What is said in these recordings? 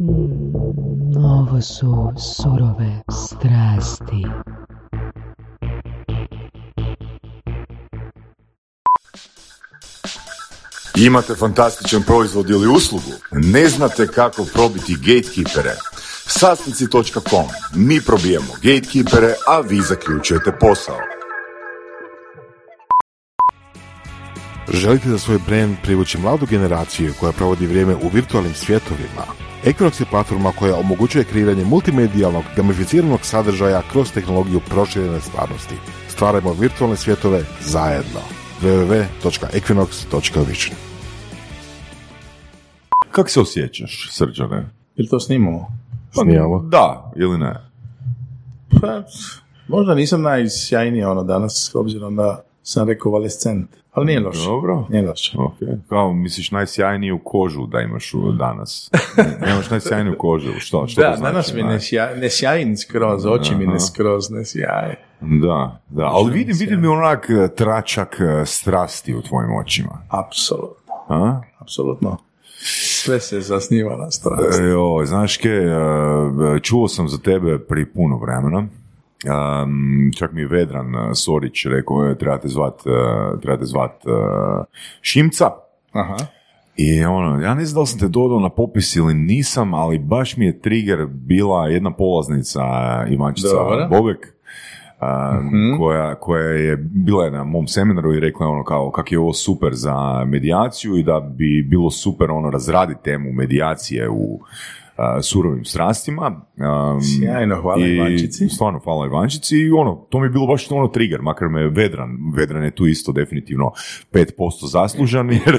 Mm, ovo su surove strasti. Imate fantastičan proizvod ili uslugu? Ne znate kako probiti gatekeepere? Sastanci.com. Mi probijemo gatekeepere, a vi zaključujete posao. Želite da svoj brand privući mladu generaciju koja provodi vrijeme u virtualnim svjetovima? Equinox je platforma koja omogućuje kreiranje multimedijalnog, gamificiranog sadržaja kroz tehnologiju proširene stvarnosti. Stvarajmo virtualne svjetove zajedno. www.equinox.vision Kako se osjećaš, srđane? Ili to snimamo? Snimamo. Da, ili ne? Pa, možda nisam najsjajniji ono danas, s obzirom da sam rekao valescent. Ali nije loše. Dobro. Nije loše. Ok. Kao, misliš najsjajniju kožu da imaš u danas? Nemaš najsjajniju kožu, što? što Da, to znači? danas mi ne, sjaj, ne sjajim skroz, oči mi ne skroz ne sjaje. Da, da, ali vidim, vidim mi onak eh, tračak eh, strasti u tvojim očima. Apsolutno. A? Apsolutno. Sve se zasniva na strasti. E, o, znaš ke, eh, čuo sam za tebe prije puno vremena. Um, čak mi je Vedran Sorić rekao, "E, trebate zvat, eh, trebate zvat eh, Šimca. Aha. I ono, ja ne znam da li sam te dodao na popis ili nisam, ali baš mi je trigger bila jedna polaznica Ivančica. Bobek, um, koja, koja je bila na mom seminaru i rekla je ono kao kak je ovo super za medijaciju i da bi bilo super ono razraditi temu medijacije u surovim strastima. Um, Sjajno, hvala i Ivančici. Stvarno, hvala Ivančici i ono, to mi je bilo baš ono trigger, makar me Vedran, Vedran je tu isto definitivno 5% zaslužan, jer,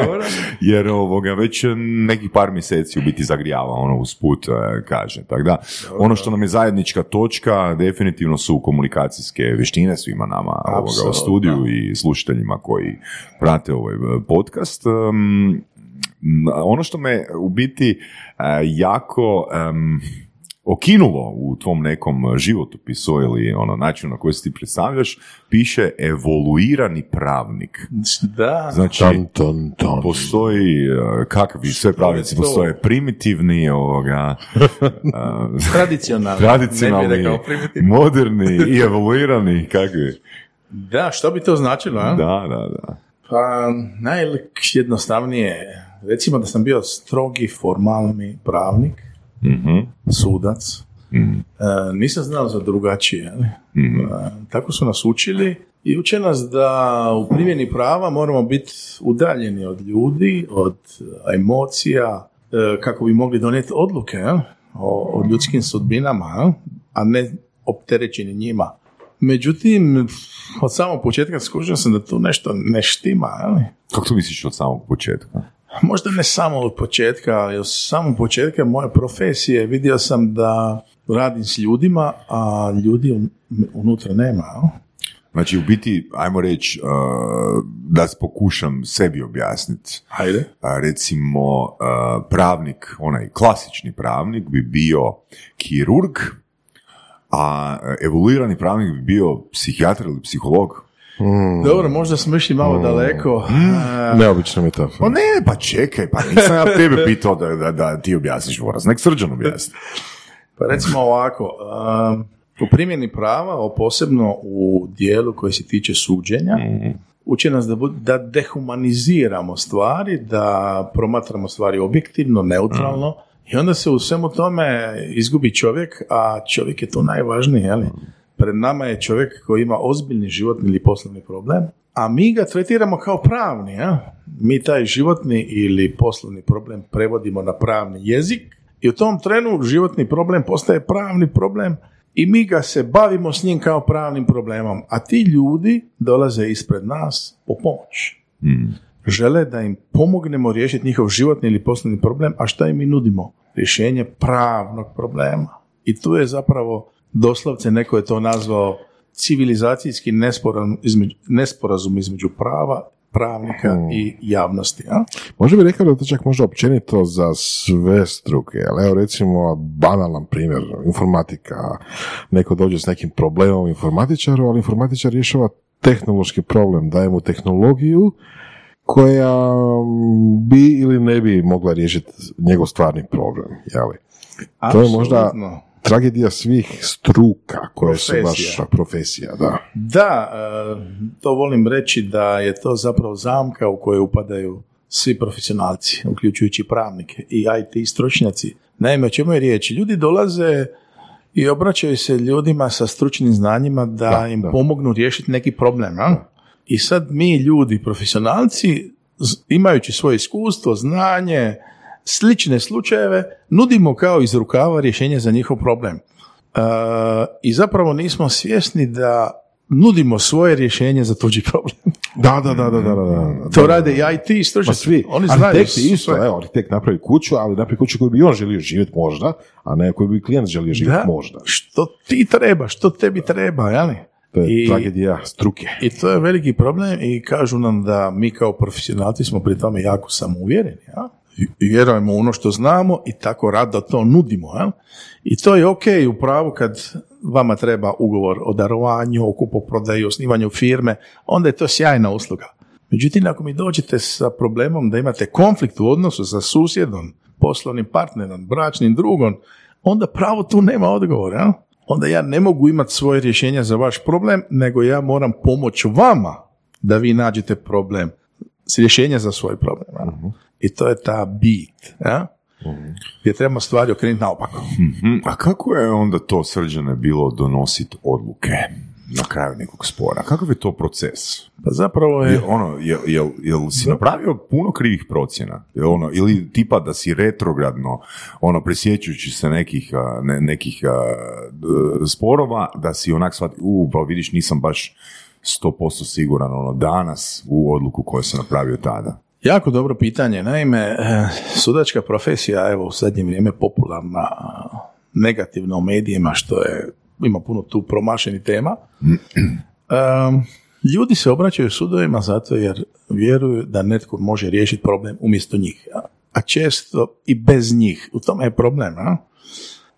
jer ovoga, već nekih par mjeseci u biti zagrijava, ono, usput e, kaže. Tako da, ono što nam je zajednička točka, definitivno su komunikacijske vještine svima nama ovoga, u studiju i slušateljima koji prate ovaj e, podcast. Um, ono što me u biti e, jako em, okinulo u tvom nekom životopisu ili ono načinu na koji se ti predstavljaš, piše evoluirani pravnik. Da. Znači, Ton, ton, ton. postoji, e, kakvi sve pravnici to? postoje, primitivni, ovoga, e, tradicionalni, primitivno. moderni i evoluirani, kakvi. Da, što bi to značilo, a? Da, da, da. Pa najjednostavnije, recimo da sam bio strogi, formalni pravnik, Mhm, sudac, mhm, e, nisam znao za drugačije. mhm. E, tako su nas učili i uče nas da u primjeni prava moramo biti udaljeni od ljudi, od emocija, e, kako bi mogli donijeti odluke o, o ljudskim sudbinama, a ne opterećeni njima. Međutim, od samog početka skužio sam da tu nešto ne štima. Jel? Kako to misliš od samog početka? Možda ne samo od početka, ali od samog početka moje profesije vidio sam da radim s ljudima, a ljudi un- unutra nema. jel? Znači, u biti, ajmo reći, uh, da se pokušam sebi objasniti. Ajde. A, recimo, uh, pravnik, onaj klasični pravnik bi bio kirurg, a uh, evoluirani pravnik bi bio psihijatar ili psiholog. Dobro, možda smo išli malo daleko. E, Neobična Pa metafora. ne, pa čekaj, pa nisam ja tebe pitao da, da, da ti objasniš voraz, nek srđan objasni. Pa recimo ovako, um, u primjeni prava, posebno u dijelu koji se tiče suđenja, uči nas da, bud- da dehumaniziramo stvari, da promatramo stvari objektivno, neutralno i onda se u svemu tome izgubi čovjek, a čovjek je to najvažniji, jeli? Pred nama je čovjek koji ima ozbiljni životni ili poslovni problem, a mi ga tretiramo kao pravni, ja? Mi taj životni ili poslovni problem prevodimo na pravni jezik i u tom trenu životni problem postaje pravni problem i mi ga se bavimo s njim kao pravnim problemom, a ti ljudi dolaze ispred nas po pomoć. Žele da im pomognemo riješiti njihov životni ili poslovni problem, a šta im mi nudimo? Rješenje pravnog problema. I tu je zapravo, doslovce neko je to nazvao civilizacijski nesporazum između, nesporazum između prava, pravnika i javnosti. A? Možda bi rekao da to čak možda općenito za sve struke, ali evo recimo banalan primjer, informatika, neko dođe s nekim problemom informatičaru, ali informatičar rješava tehnološki problem, daje mu tehnologiju koja mm, bi ili ne bi mogla riješiti njegov stvarni problem, jeli? To je možda. Tragedija svih struka koje su Profesija. baš profesija, da. Da, e, to volim reći da je to zapravo zamka u kojoj upadaju svi profesionalci, uključujući pravnike i IT stručnjaci. Naime, o čemu je riječ? Ljudi dolaze i obraćaju se ljudima sa stručnim znanjima da, Da, im da. pomognu riješiti neki problem. a? I sad mi ljudi, profesionalci, imajući svoje iskustvo, znanje, slične slučajeve, nudimo kao iz rukava rješenje za njihov problem. E, I zapravo nismo svjesni da nudimo svoje rješenje za tuđi problem. Da, da, da, da, da, da, da. To rade i IT stručnjaci. svi, Oni znaju isto, sve. evo, arhitekt napravi kuću, ali napravi kuću koju bi on želio živjeti možda, a ne koju bi klijent želio živjeti Da, možda. što ti treba, što tebi treba, jeli? To je I- tragedija struke. I to je veliki problem i kažu nam da mi kao profesionalci smo pri tome jako samouvjereni. Ja? Vjerujemo ono što znamo i tako rado to nudimo. Ja? I to je ok u pravu kad vama treba ugovor o darovanju, o kupoprodaji, osnivanju firme, onda je to sjajna usluga. Međutim, ako mi dođete sa problemom da imate konflikt u odnosu sa susjedom, poslovnim partnerom, bračnim drugom, onda pravo tu nema odgovora. Ja? Onda ja ne mogu imati svoje rješenja za vaš problem, nego ja moram pomoći vama da vi nađete problem, rješenja za svoj problem. ja. I to je ta bit. Ja? Gdje trebamo stvari okrenuti naopako. Mhm. A kako je onda to srđane bilo donositi odluke na kraju nekog spora? Kakav je to proces? Pa zapravo je... Je, ono, jel, jel, jel si napravio puno krivih procjena? Jel ono, ili tipa da si retrogradno, ono, presjećujući se nekih, ne- nekih d- sporova, da si onak shvati, u, pa vidiš, nisam baš 100% siguran, ono, danas u odluku koju sam napravio tada. Jako dobro pitanje. Naime, eh, sudačka profesija, evo, u zadnje vrijeme popularna a, negativno u medijima, što je, ima puno tu promašenih tema. Em, ljudi se obraćaju sudovima zato jer vjeruju da netko može riješiti problem umjesto njih. A često i bez njih. U tome je problem. ja.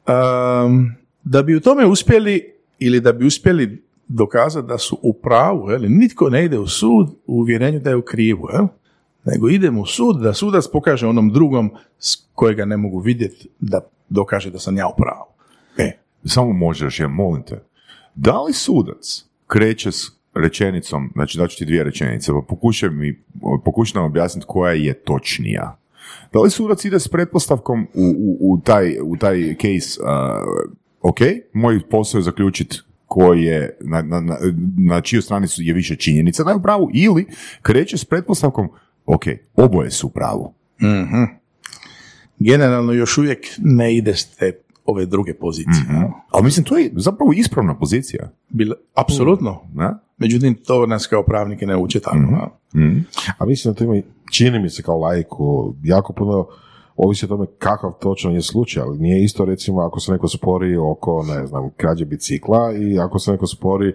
Em, da bi u tome uspjeli ili da bi uspjeli dokazati da su u pravu, jel, nitko ne ide u sud u uvjerenju da je u krivu, jel? Nego idemo u sud da sudac pokaže onom drugom s kojega ne mogu vidjeti da dokaže da sam ja u pravu. E, samo možeš, ja molim te. Da li sudac kreće s rečenicom, znači daću ti dvije rečenice, pa pokušaj mi, pokušaj nam objasniti koja je točnija. Da li sudac ide s pretpostavkom u, u, u taj, u taj case, uh, ok, moj posao je zaključiti koji je, na, na, na, na čiju stranicu je više činjenica da je u pravu, ili kreće s pretpostavkom, ok, oboje su u pravu. Generalno još uvijek ne ide s te ove druge pozicije. jel? Ali mislim, to je zapravo ispravna pozicija. Bilo, apsolutno. Ne? Međutim, to nas kao pravnike ne uče tako. jel? Mhm. A mislim da to ima, čini mi se kao lajku, jako puno ovisi o tome kakav točno je slučaj, ali nije isto recimo ako se neko spori oko, ne znam, krađe bicikla i ako se neko spori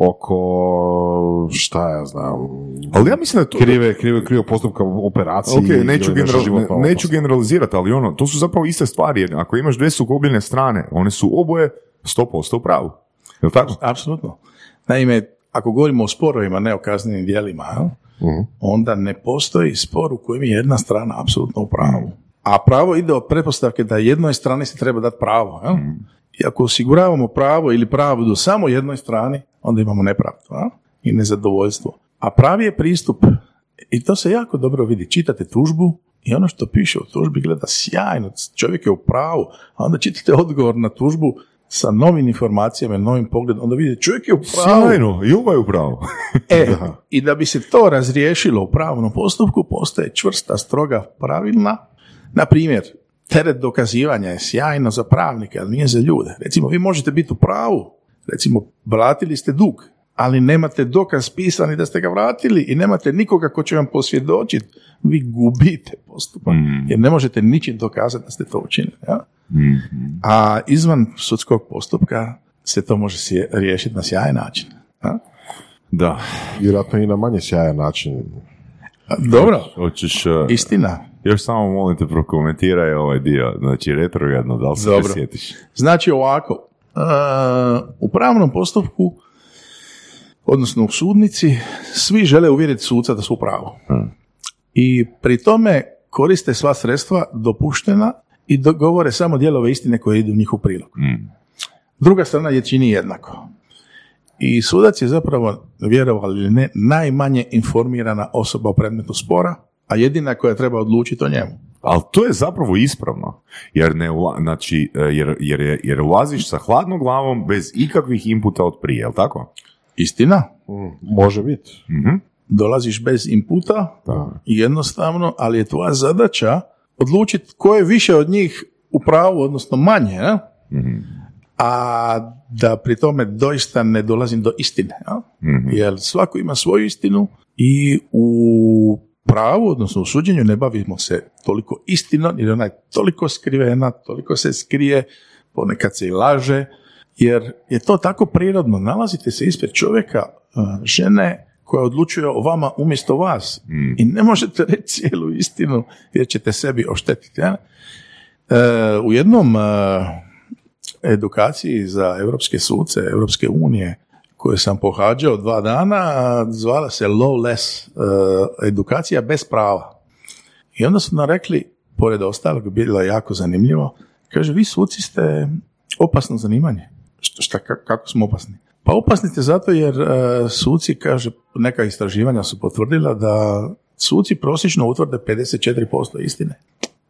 oko, šta ja znam, Ali ja mislim da je to... krive, krive, krive postupka u operaciji. Ok, neću, general- ne- neću generalizirati. ali ono, to su zapravo iste stvari. jer Ako imaš dvije sukobljene strane, one su oboje 100% u pravu. Jel tako? Apsolutno. Naime, ako govorimo o sporovima, ne o kaznenim djelima, jel? Mhm. onda ne postoji spor u kojem je jedna strana apsolutno u pravu. A pravo ide od pretpostavke da jednoj strani se treba dati pravo. Jel? I ako osiguravamo pravo ili pravdu samo jednoj strani, onda imamo nepravdu a? i nezadovoljstvo. A pravi je pristup, i to se jako dobro vidi, čitate tužbu i ono što piše u tužbi gleda sjajno, čovjek je u pravu, a onda čitate odgovor na tužbu sa novim informacijama, i novim pogledom, onda vidite čovjek je u pravu. Sjajno, i je u pravu. E, i da bi se to razriješilo u pravnom postupku, postoje čvrsta, stroga pravilna. Na primjer, teret dokazivanja je sjajno za pravnike, ali nije za ljude. Recimo, vi možete biti u pravu, recimo, vratili ste dug, ali nemate dokaz pisani da ste ga vratili i nemate nikoga ko će vam posvjedočiti, vi gubite postupak, jer ne možete ničim dokazati da ste to učinili. Ja? A izvan sudskog postupka se to može riješiti na sjajan način. Ja? Da. Vjerojatno i na manje sjajan način. Dobro, Hoćeš, uh, istina. Još samo molim te prokomentiraj ovaj dio, znači retrogradno, da li se Dobro. presjetiš? Znači ovako, e, u pravnom postupku, odnosno u sudnici, svi žele uvjeriti suca da su u pravu. i pri tome koriste sva sredstva dopuštena i do- govore samo dijelove istine koje idu u njihov prilog. Druga strana je čini jednako. I sudac je zapravo, vjerovali ili ne, najmanje informirana osoba o predmetu spora, a jedina koja treba odlučiti o njemu. Ali to je zapravo ispravno, jer, ne, ula- znači, e, jer, jer, je- jer ulaziš sa hladnom glavom bez ikakvih inputa od prije, jel tako? Istina, Mm, može biti. Mhm. dolaziš bez inputa, Da. i jednostavno, ali je tvoja zadaća odlučiti ko je više od njih u pravu, odnosno manje, ja? a da pri tome doista ne dolazim do istine. Ja? Jer svako ima svoju istinu i u pravu, odnosno u suđenju ne bavimo se toliko istinom, jer ona je toliko skrivena, toliko se skrije, ponekad se i laže, jer je to tako prirodno. Nalazite se ispred čovjeka, a, žene koja odlučuje o vama umjesto vas i ne možete reći cijelu istinu jer ćete sebi oštetiti. Ja? E, u jednom e, edukaciji za europske suce, Europske unije, koje sam pohađao dva dana, zvala se lawless e, edukacija bez prava. I onda su nam rekli, pored ostalog, bilo jako zanimljivo, kaže, vi suci ste opasno zanimanje. Šta, šta, ka- kako smo opasni? Pa opasni ste zato jer e, suci, kaže, neka istraživanja su potvrdila da suci prosječno utvrde 54% istine.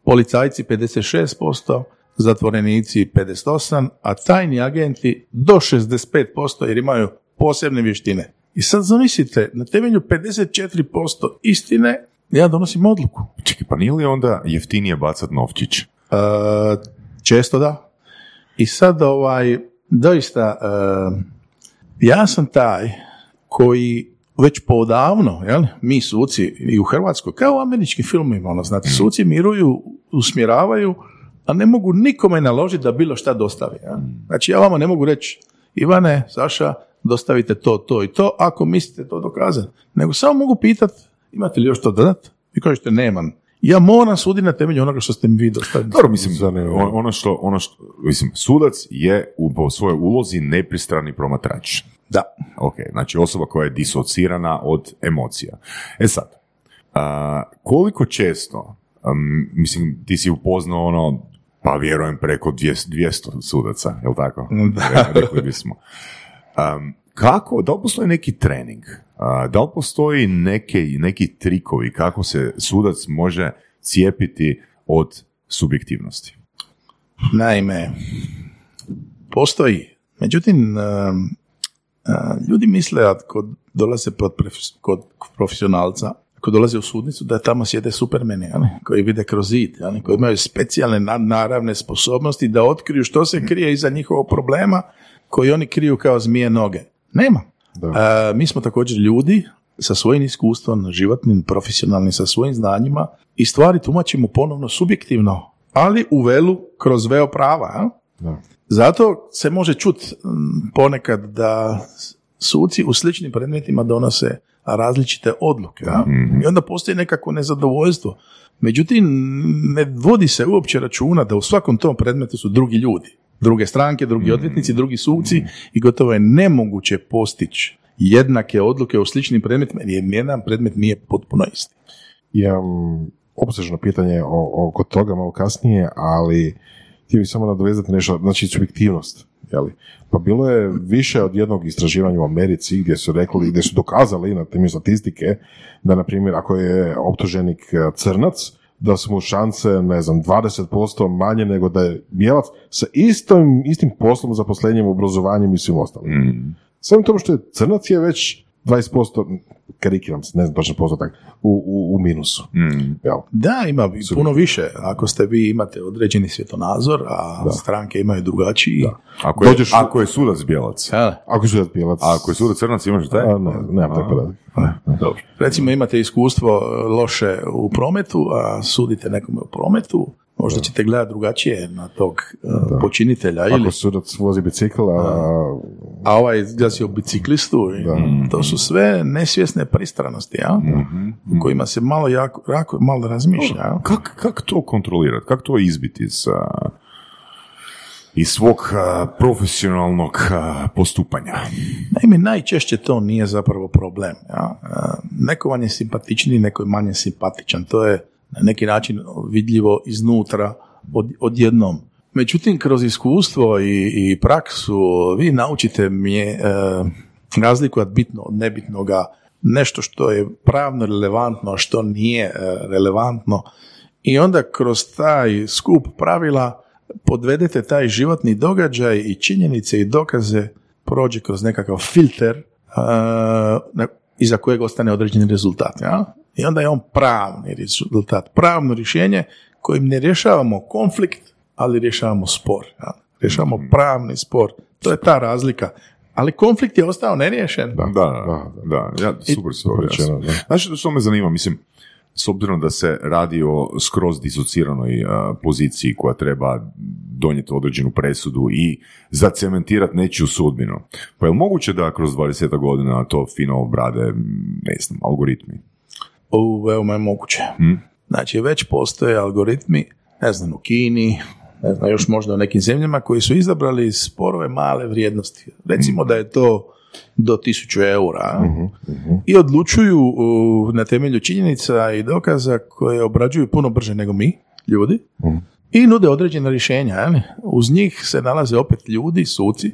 Policajci 56%, zatvorenici 58%, a tajni agenti do 65% jer imaju posebne vještine. I sad zamislite, na temelju 54% istine ja donosim odluku. Čekaj, pa nije li onda jeftinije bacat novčić? E, često da. I sad ovaj, doista, e, ja sam taj koji već podavno, jel, mi suci i u Hrvatskoj, kao u američkim filmima, ono, znate, suci miruju, usmjeravaju, a ne mogu nikome naložiti da bilo šta dostavi. Jel? Znači, ja vama ne mogu reći, Ivane, Saša, dostavite to, to i to, ako mislite to dokazati. Nego samo mogu pitati, imate li još to dodat? Vi kažete, nemam. Ja moram suditi na temelju onoga što ste mi vi dostavili. Dobro, mislim, ono što, ono što, mislim, sudac je u svojoj ulozi nepristrani promatrač. Da. Ok, znači osoba koja je disocirana od emocija. E sad, a, koliko često, am, mislim, ti si upoznao ono, pa vjerujem preko 200, 200 sudaca, jel tako? Da. Rekli bismo. Am, kako, da li postoji neki trening? A, da li postoji neke, neki trikovi kako se sudac može cijepiti od subjektivnosti? Naime, postoji. Međutim, um, uh, ljudi misle da kod dolaze kod profesionalca, ako dolaze u sudnicu, da tamo sjede supermeni, a ne, koji vide kroz zid, a ne, koji imaju specijalne nadnaravne sposobnosti da otkriju što se krije iza njihovog problema koji oni kriju kao zmije noge. Nema. Uh, mi smo također ljudi sa svojim iskustvom, životnim, profesionalnim, sa svojim znanjima i stvari tumačimo ponovno subjektivno, ali u velu kroz veo prava. a? Da. Zato se može čut mm, ponekad da suci u sličnim predmetima donose različite odluke. a? I onda postoji nekako nezadovoljstvo. Međutim, ne vodi se uopće računa da u svakom tom predmetu su drugi ljudi. Druge stranke, drugi odvjetnici, drugi suci i gotovo je nemoguće postići jednake odluke u sličnim predmetima jer nijedan predmet nije potpuno isti. Imam opsežno pitanje oko toga malo kasnije, ali htio bih samo nadovezati nešto, znači subjektivnost. Jeli? Pa bilo je više od jednog istraživanja u Americi gdje su rekli, gdje su dokazali na temelju statistike da, na primjer, ako je optuženik e, crnac, da su mu šanse, ne znam, 20% manje nego da je bijelac sa istom, istim poslom, zaposlenjem, obrazovanjem i svim ostalim. Mm. Samim tom što je crnac je već 20%, karikiram se, ne znam točno postotak, u, u, u minusu. Mm. Jel? Da, ima i puno više. Ako ste vi imate određeni svjetonazor, a stranke imaju drugačiji. Ako, je, Dođeš u- ako je sudac bijelac, Jel? Ako su sudac bijelac. a ako je sudac crnac imaš taj? A, ne, nemam taj podatak. Dobro. Recimo imate iskustvo e, loše u prometu, a sudite nekome u prometu, možda ćete gledati drugačije na tog e, počinitelja. Ili, Ako sudac vozi bicikl, a, a ovaj izglasio biciklistu. i To su sve nesvjesne pristranosti, ja? u kojima se malo, jako, jako, malo razmišlja. ja. Kak, kak to kontrolirati? Kako to izbiti sa... iz svog profesionalnog postupanja. Naime, najčešće to nije zapravo problem. Ja? Neko vam je simpatičniji, neko je manje simpatičan. To je na neki način vidljivo iznutra od, odjednom. Međutim, kroz iskustvo i, i praksu vi naučite mje, e, razlikovati bitno od nebitnoga, nešto što je pravno relevantno, a što nije e, relevantno. I onda kroz taj skup pravila podvedete taj životni događaj i činjenice i dokaze prođe kroz nekakav filter uh, iza kojeg ostane određeni rezultat. Ja? I onda je on pravni rezultat, pravno rješenje kojim ne rješavamo konflikt, ali rješavamo spor. Ja? Rješavamo pravni spor. To je ta razlika. Ali konflikt je ostao neriješen. Da, da, da, ja, super jasno. da. Znaš što me zanima, mislim, s obzirom da se radi o skroz disociranoj a, poziciji koja treba donijeti određenu presudu i zacementirati nečiju sudbinu. Pa je li moguće da kroz 20 godina to fino obrade, ne znam, algoritmi? U, veoma je moguće. Znači, već postoje algoritmi, ne znam, u Kini, ne znam, još možda u nekim zemljama koji su izabrali sporove male vrijednosti. Recimo da je to do 1000 eura i odlučuju na temelju činjenica i dokaza koje obrađuju puno brže nego mi, ljudi, i nude određena rješenja. je li? Uz njih se nalaze opet ljudi, suci.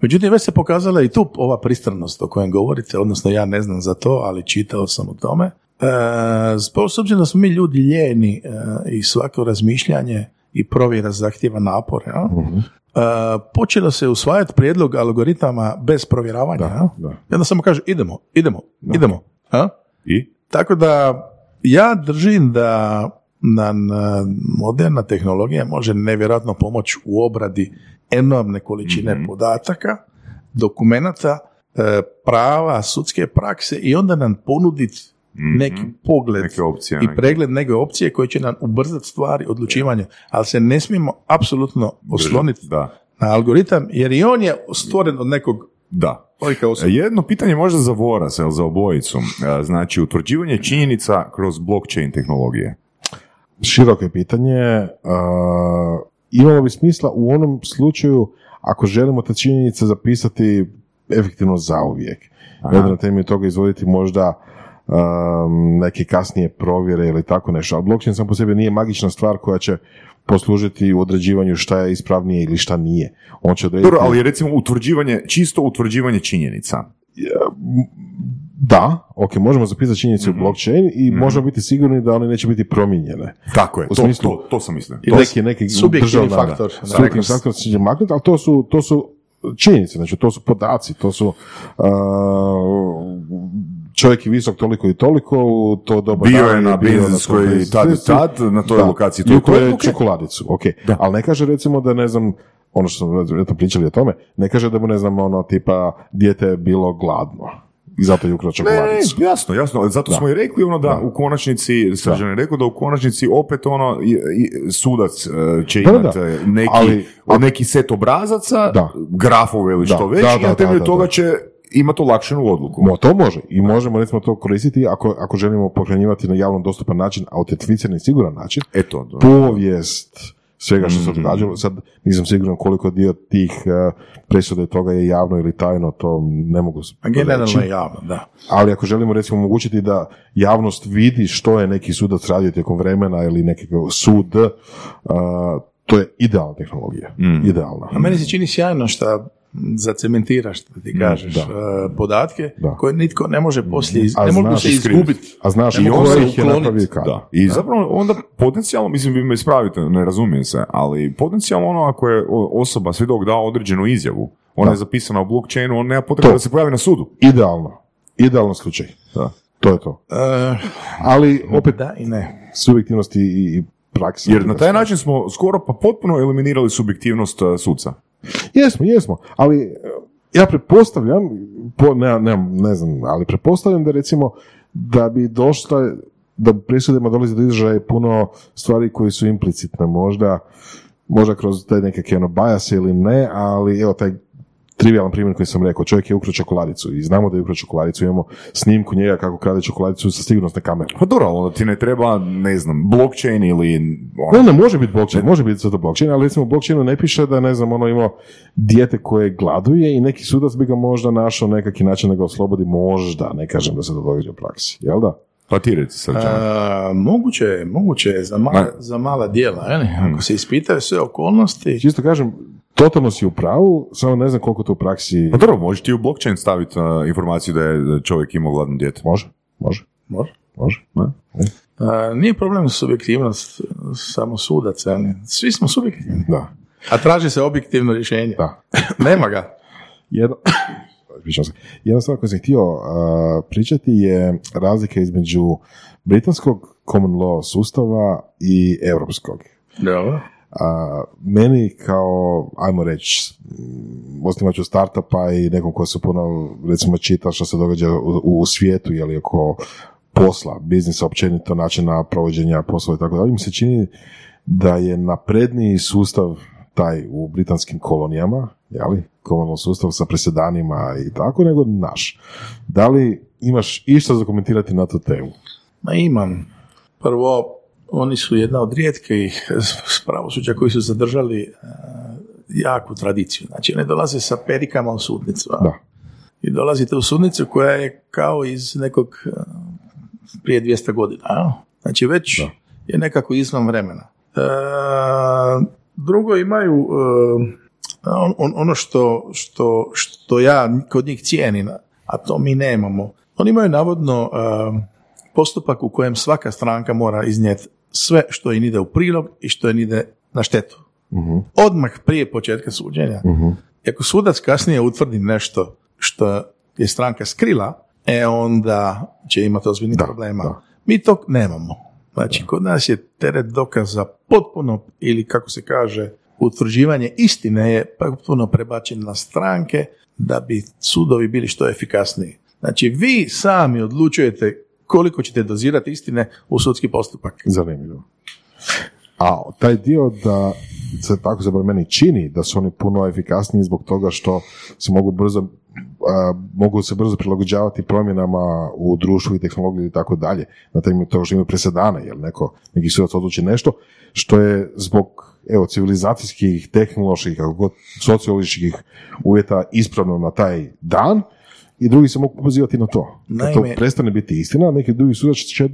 Međutim, već se pokazala i tu ova pristranost o kojem govorite, odnosno ja ne znam za to, ali čitao sam o tome. E, s obzirom da smo mi ljudi ljeni e, i svako razmišljanje i provjera zahtjeva napor, ja? E, počelo se usvajati prijedlog algoritama bez provjeravanja. ja? da. I onda samo kaže idemo, idemo, idemo. a? I? Tako da ja držim da na, na moderna tehnologija može nevjerojatno pomoći u obradi enormne količine podataka, dokumenata, e, prava, sudske prakse i onda nam ponuditi neki pogled Neke opcije, i pregled neke opcije koje će nam ubrzati stvari, odlučivanje, ali se ne smijemo apsolutno osloniti Da, na algoritam, jer i on je stvoren od nekog da. osobe. Jedno pitanje možda za Voras, za obojicu. E, Znači, utvrđivanje činjenica kroz blockchain tehnologije. Široko je pitanje. Uh, imalo bi smisla u onom slučaju ako želimo te činjenice zapisati efektivno zauvijek. I onda na temelju toga izvoditi možda um, neke kasnije provjere ili tako nešto. Ali blockchain sam po sebi nije magična stvar koja će poslužiti u određivanju šta je ispravnije ili šta nije. On će odrediti... Dobro, ali recimo utvrđivanje, čisto utvrđivanje činjenica. Da, ok, možemo zapisati činjenice Mhm. u blockchain i možemo biti sigurni da one neće biti promijenjene. Tako je, U to, smislu- to, to sam mislio. Neki- neki, subjektivni faktor. da, Subjektivni Da. faktor se će maknuti, ali to su, to su činjenice, znači to su podaci, to su uh, čovjek je visok toliko i toliko, u to doba Bio dana je na benzinskoj tad i tad, na toj Da. lokaciji. To, to je je ok. čokoladicu, ok. Ali ne kaže recimo da ne znam, ono što smo pričali o tome, ne kaže da mu ne znam ono tipa dijete je bilo gladno i zato je ukrao čokoladicu. ne, jasno, jasno. Zato smo i rekli ono da, u konačnici, Srđan je rekao da u konačnici opet ono, i- i sudac e, će Da, da, imati da. e, neki, Ali- neki set obrazaca, Da. grafove ili Da, što već, da, i na da, temelju da, toga da. će imati olakšenu odluku. Mo, to može i možemo recimo to koristiti ako, ako želimo pohranjivati na javno dostupan način, autentificiran i siguran način, Eto, da. povijest svega što se Mhm. događalo. Sad nisam siguran koliko dio tih uh, presude toga je javno ili tajno, to ne mogu A generalno je javno, da. Ali ako želimo recimo omogućiti da javnost vidi što je neki sudac radio tijekom vremena ili nekakav sud, uh, to je idealna tehnologija. Mhm. Idealna. A meni se čini sjajno što zacementiraš, što ti kažeš, da. e, podatke Da. koje nitko ne može poslije, iz- ne mogu se izgubiti. A znaš i on se ih je. Da. I zapravo onda potencijalno, mislim vi me ispravite, ne razumijem se, ali potencijalno ono ako je osoba svjedok dao određenu izjavu, ona je zapisana u blockchainu, on nema potrebe da se pojavi na sudu. Idealno. Idealan slučaj. Da. To je to. E, Ali opet da i ne. subjektivnosti i, i praksa. Jer na taj način smo skoro pa potpuno eliminirali subjektivnost uh, suca. Jesmo, jesmo, ali e, ja pretpostavljam, po, ne, ne, ne znam, ali pretpostavljam da recimo da bi došla, da presudima dolazi do izražaja puno stvari koje su implicitne, možda, možda kroz te nekakve ono bajase ili ne, ali evo taj trivialan primjer koji sam rekao, čovjek je ukrao čokoladicu i znamo da je ukrao čokoladicu, imamo snimku njega kako krade čokoladicu sa sigurnosne kamere. Pa dobro, ali onda ti ne treba, ne znam, blockchain ili... ono, Ne, ne, može biti blockchain, može biti zato blockchain, ali recimo u blockchainu ne piše da, ne znam, ono ima dijete koje gladuje i neki sudac bi ga možda našao nekakvi način da ga oslobodi, možda, ne kažem da se to događa u praksi, jel da? Pa ti reci sad. A, moguće je, moguće je za, mala, Ma- za mala dijela, je li? ako se ispitaju sve okolnosti, Čisto kažem, totalno si u pravu, samo ne znam koliko to u praksi Pa dobro, možeš ti u blockchain staviti uh, informaciju da je čovjek imao gladno dijete. može, može, može. može. Ne? A, nije problem subjektivnost samo sudaca, je li? svi smo subjektivni, Da, a traži se objektivno rješenje. da. Nema ga. Jedno. Jedna stvar koju sam htio uh, pričati je razlika između britanskog common law sustava i europskog. Dobro. A, meni kao, ajmo reći, mm, osnivaču startupa i nekom ko se puno, recimo, čita što se događa u, u svijetu, je oko posla, biznisa općenito, načina provođenja poslova i tako dalje, mi se čini da je napredniji sustav taj u britanskim kolonijama, jeli, komunalni sustav sa presedanima i tako, nego naš. Da li imaš išta za komentirati na tu temu? Ma imam. Prvo, oni su jedna od rijetkih pravosuđa koji su zadržali e, jaku tradiciju. Znači, ne dolaze sa perikama u sudnicu. Da. I dolazite u sudnicu koja je kao iz nekog e, prije 200 godina. a? Znači, već Da. je nekako izvan vremena. E, drugo, imaju e, on- on- ono što, što, što ja kod njih cijenim, a to mi nemamo. Oni imaju navodno e, postupak u kojem svaka stranka mora iznijeti sve što im ide u prilog i što im ide na štetu. Odmah prije početka suđenja. I ako sudac kasnije utvrdi nešto što je stranka skrila, e onda će imati ozbiljnih problema. da. Mi to nemamo. Znači, kod nas je teret dokaza potpuno, ili kako se kaže, utvrđivanje istine je potpuno prebačen na stranke da bi sudovi bili što efikasniji. Znači, vi sami odlučujete koliko ćete dozirati istine u sudski postupak. Zanimljivo. A taj dio da se tako zapravo meni čini da su oni puno efikasniji zbog toga što se mogu brzo mogu se brzo prilagođavati promjenama u društvu i tehnologiji i tako dalje, na temelju toga što imaju presedane, jer neko, neki sudac odluči nešto, što je zbog evo, civilizacijskih, tehnoloških, kako socioloških uvjeta ispravno na taj dan i drugi se mogu pozivati na to. Kad to Naime- prestane biti istina, neki drugi sudac će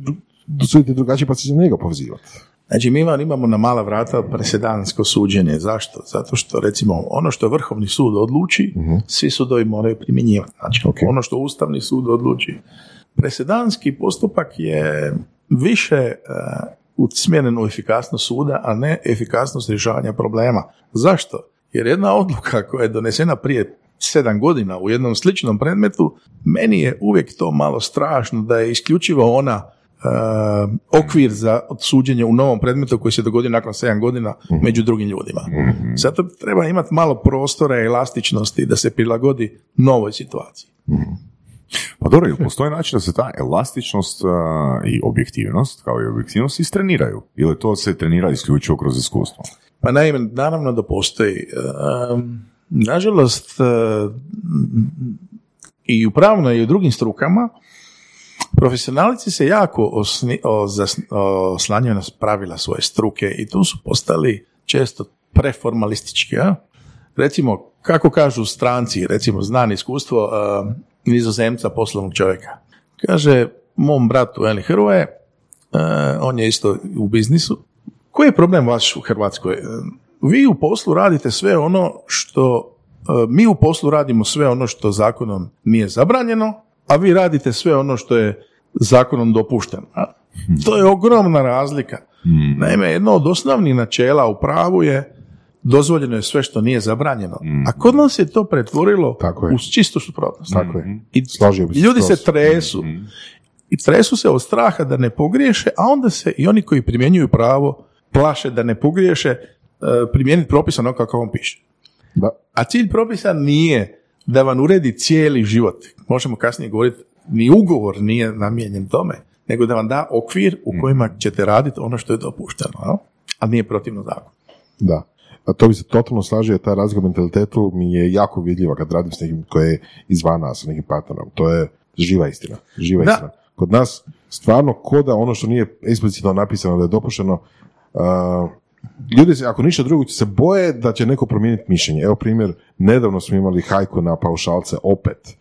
suditi drugačije pa će se njega pozivati. Znači, mi imamo- na mala vrata presedansko suđenje. Zašto? Zato što, recimo, ono što Vrhovni sud odluči, svi sudovi moraju primjenjivati. Znači, ono što Ustavni sud odluči. Presedanski postupak je više uh, usmjeren u efikasnost suda, a ne efikasnost rješavanja problema. Zašto? Jer jedna odluka koja je donesena prije sedam godina u jednom sličnom predmetu, meni je uvijek to malo strašno da je isključivo ona uh, okvir za suđenje u novom predmetu koji se dogodio nakon sedam godina među drugim ljudima. Zato treba imati malo prostora i elastičnosti da se prilagodi novoj situaciji. Pa dobro, jel postoji način da se ta elastičnost uh, i objektivnost, kao i objektivnost, istreniraju? Ili to se trenira isključivo kroz iskustvo? Pa naime, naravno da postoji. Nažalost, uh, i u pravnoj i u drugim strukama, profesionalci se jako osni, o, oslanjaju na pravila svoje struke i tu su postali često preformalistički. A? Recimo, kako kažu stranci, recimo znan iskustvo uh, nizozemca poslovnog čovjeka. Kaže, mom bratu Eli Hrvoje, uh, on je isto u biznisu, koji je problem vaš u Hrvatskoj? E, Vi u poslu radite sve ono što, e, mi u poslu radimo sve ono što zakonom nije zabranjeno, a vi radite sve ono što je zakonom dopušteno. a? To je ogromna razlika. Naime, jedno od osnovnih načela u pravu je dozvoljeno je sve što nije zabranjeno. A kod nas je to pretvorilo Tako je. u čistu suprotnost. Tako je. I Složio bi se ljudi se tresu. I tresu se od straha da ne pogriješe, a onda se i oni koji primjenjuju pravo plaše da ne pogriješe, e, primijeniti propis ono kako on piše. Da. A cilj propisa nije da vam uredi cijeli život. Možemo kasnije govoriti, ni ugovor nije namijenjen tome, nego da vam da okvir u kojima ćete raditi ono što je dopušteno, a? a nije protivno zakonu. Da. A to bi se totalno slažio, ta razlika mentalitetu mi je jako vidljiva kad radim s nekim koji je izvana, sa nekim partnerom. To je živa istina. Živa Da. istina. Kod nas stvarno koda ono što nije eksplicitno napisano da je dopušteno, uh, ljudi se, ako ništa drugo, se boje da će neko promijeniti mišljenje. Evo primjer, nedavno smo imali hajku na paušalce opet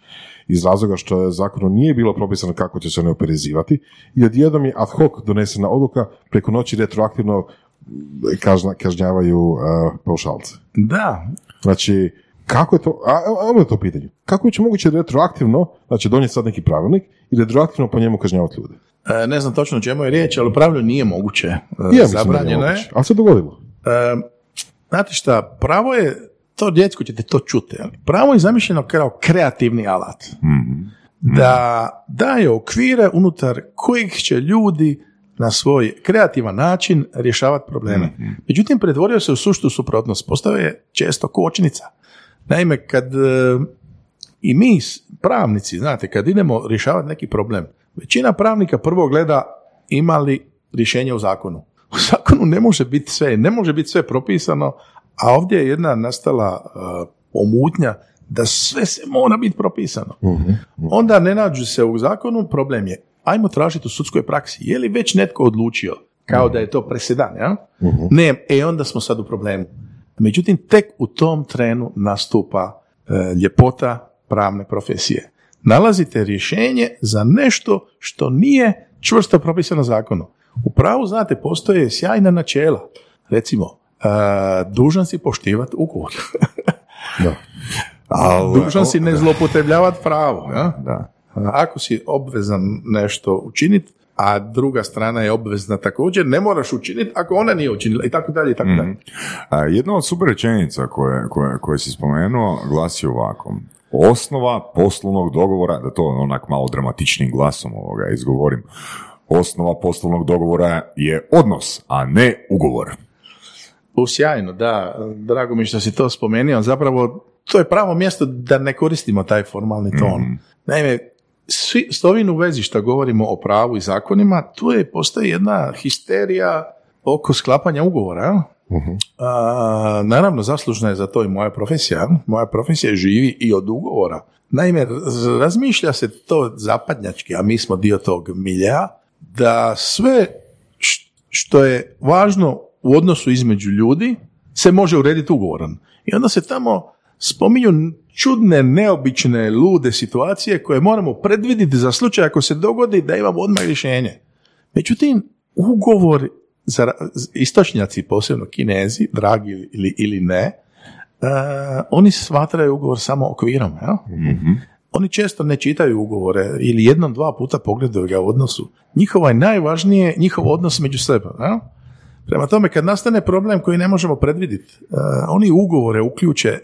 iz razloga što je zakonom nije bilo propisano kako će se one oporezivati i odjednom je ad hoc donesena odluka preko noći retroaktivno kažnjavaju uh, paušalce. Da, Znači, kako je to, ajmo na to pitanje, kako je će moguće retroaktivno, znači donijeti sad neki pravilnik i retroaktivno po njemu kažnjavati ljude? e, ne znam točno o čemu je riječ, ali u pravilu nije moguće. E, Ja Zabranjeno je. ali se dogodilo. E, znate šta, pravo je, to djecko ćete to čuti, ali pravo je zamišljeno kao kreativni alat. Da daje okvire unutar kojih će ljudi na svoj kreativan način rješavati probleme. Međutim, pretvorio se u suštu suprotnost. Postao je često kočnica. Naime, kad e, i mi, pravnici, znate, kad idemo rješavati neki problem, većina pravnika prvo gleda ima li rješenje u zakonu. U zakonu ne može biti sve, ne može biti sve propisano, a ovdje je jedna nastala uh, pomutnja da sve se mora biti propisano. Onda ne nađu se u zakonu, problem je, ajmo tražiti u sudskoj praksi, je li već netko odlučio, kao da je to presedan, ja? Ne, e onda smo sad u problemu. Međutim, tek u tom trenu nastupa e, ljepota pravne profesije. Nalazite rješenje za nešto što nije čvrsto propisano zakonom. U pravu, znate, postoje sjajna načela. Recimo, e, dužan si poštivati ugovor. Da. Dužan si ne zloupotrebljavati pravo. Ja? Da. Ako si obvezan nešto učiniti, a druga strana je obvezna također, ne moraš učiniti ako ona nije učinila i tako dalje i tako dalje. A, jedna od super rečenica koje, koje, koje si spomenuo glasi ovako. Osnova poslovnog dogovora, da to onak malo dramatičnim glasom ovoga izgovorim, osnova poslovnog dogovora je odnos, a ne ugovor. U sjajno, da. Drago mi što si to spomenuo. Zapravo, to je pravo mjesto da ne koristimo taj formalni ton. Naime, svi, s ovim u vezi što govorimo o pravu i zakonima, tu je, postoji jedna histerija oko sklapanja ugovora. jel? A, naravno, zaslužna je za to i moja profesija. Moja profesija živi i od ugovora. Naime, raz- razmišlja se to zapadnjački, a mi smo dio tog milja, da sve što je važno u odnosu između ljudi se može urediti ugovorom. I onda se tamo spominju čudne, neobične, lude situacije koje moramo predvidjeti za slučaj ako se dogodi da imamo odmah rješenje. Međutim, ugovor za istočnjaci, posebno kinezi, dragi ili, ili ne, e, oni smatraju ugovor samo okvirom. Ja? Oni često ne čitaju ugovore ili jednom, dva puta pogledaju ga u odnosu. Njihova je najvažnije njihov odnos među sebe. Ja? Prema tome, kad nastane problem koji ne možemo predvidjeti, e, oni ugovore uključe e,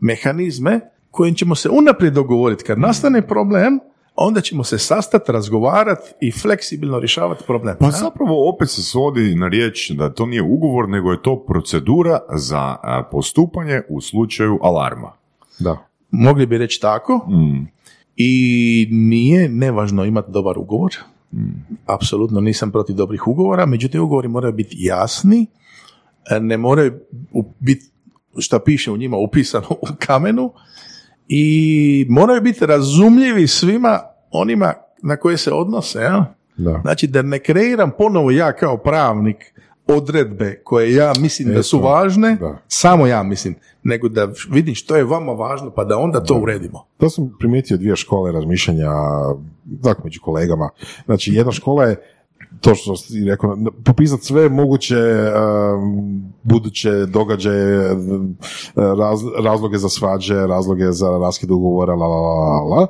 mehanizme kojim ćemo se unaprijed dogovoriti. Kad nastane problem, onda ćemo se sastati, razgovarati i fleksibilno rješavati problem. Pa zapravo opet se svodi na riječ da to nije ugovor, nego je to procedura za a, postupanje u slučaju alarma. Da. Mogli bi reći tako. Mm. I nije nevažno imati dobar ugovor. Apsolutno nisam protiv dobrih ugovora, međutim ugovori moraju biti jasni, e, ne moraju biti šta piše u njima upisano u kamenu i moraju biti razumljivi svima onima na koje se odnose. Ja? Da. Znači da ne kreiram ponovo ja kao pravnik odredbe koje ja mislim da su Eto, važne, da. samo ja mislim, nego da vidim što je vama važno pa da onda to uredimo. To sam primijetio dvije škole razmišljanja, tako među kolegama. Znači, jedna škola je to što si rekao, popisati sve moguće um, buduće događaje, raz- razloge za svađe, razloge za raskid ugovora, la, la, la, la, la.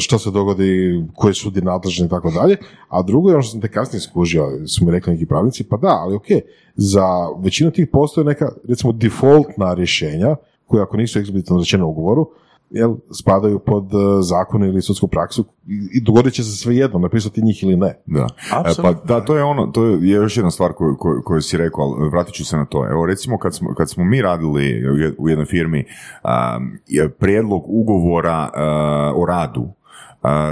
Što se dogodi, koji sudi nadležni i tako dalje. A drugo je ono što sam te kasnije skužio, su mi rekli neki pravnici, pa da, ali ok, za većinu tih postoje neka, recimo, defaultna rješenja, koja ako nisu eksplicitno rečene u ugovoru, jel, spadaju pod uh, zakon ili sudsku praksu i, dogodit će se sve jedno, napisati njih ili ne. Da. E, pa da, to je ono, to je još jedna stvar koju, koju, koju si rekao, ali vratit ću se na to. Evo recimo kad smo, kad smo mi radili u jed- u jednoj firmi um, je prijedlog ugovora uh, o radu, uh,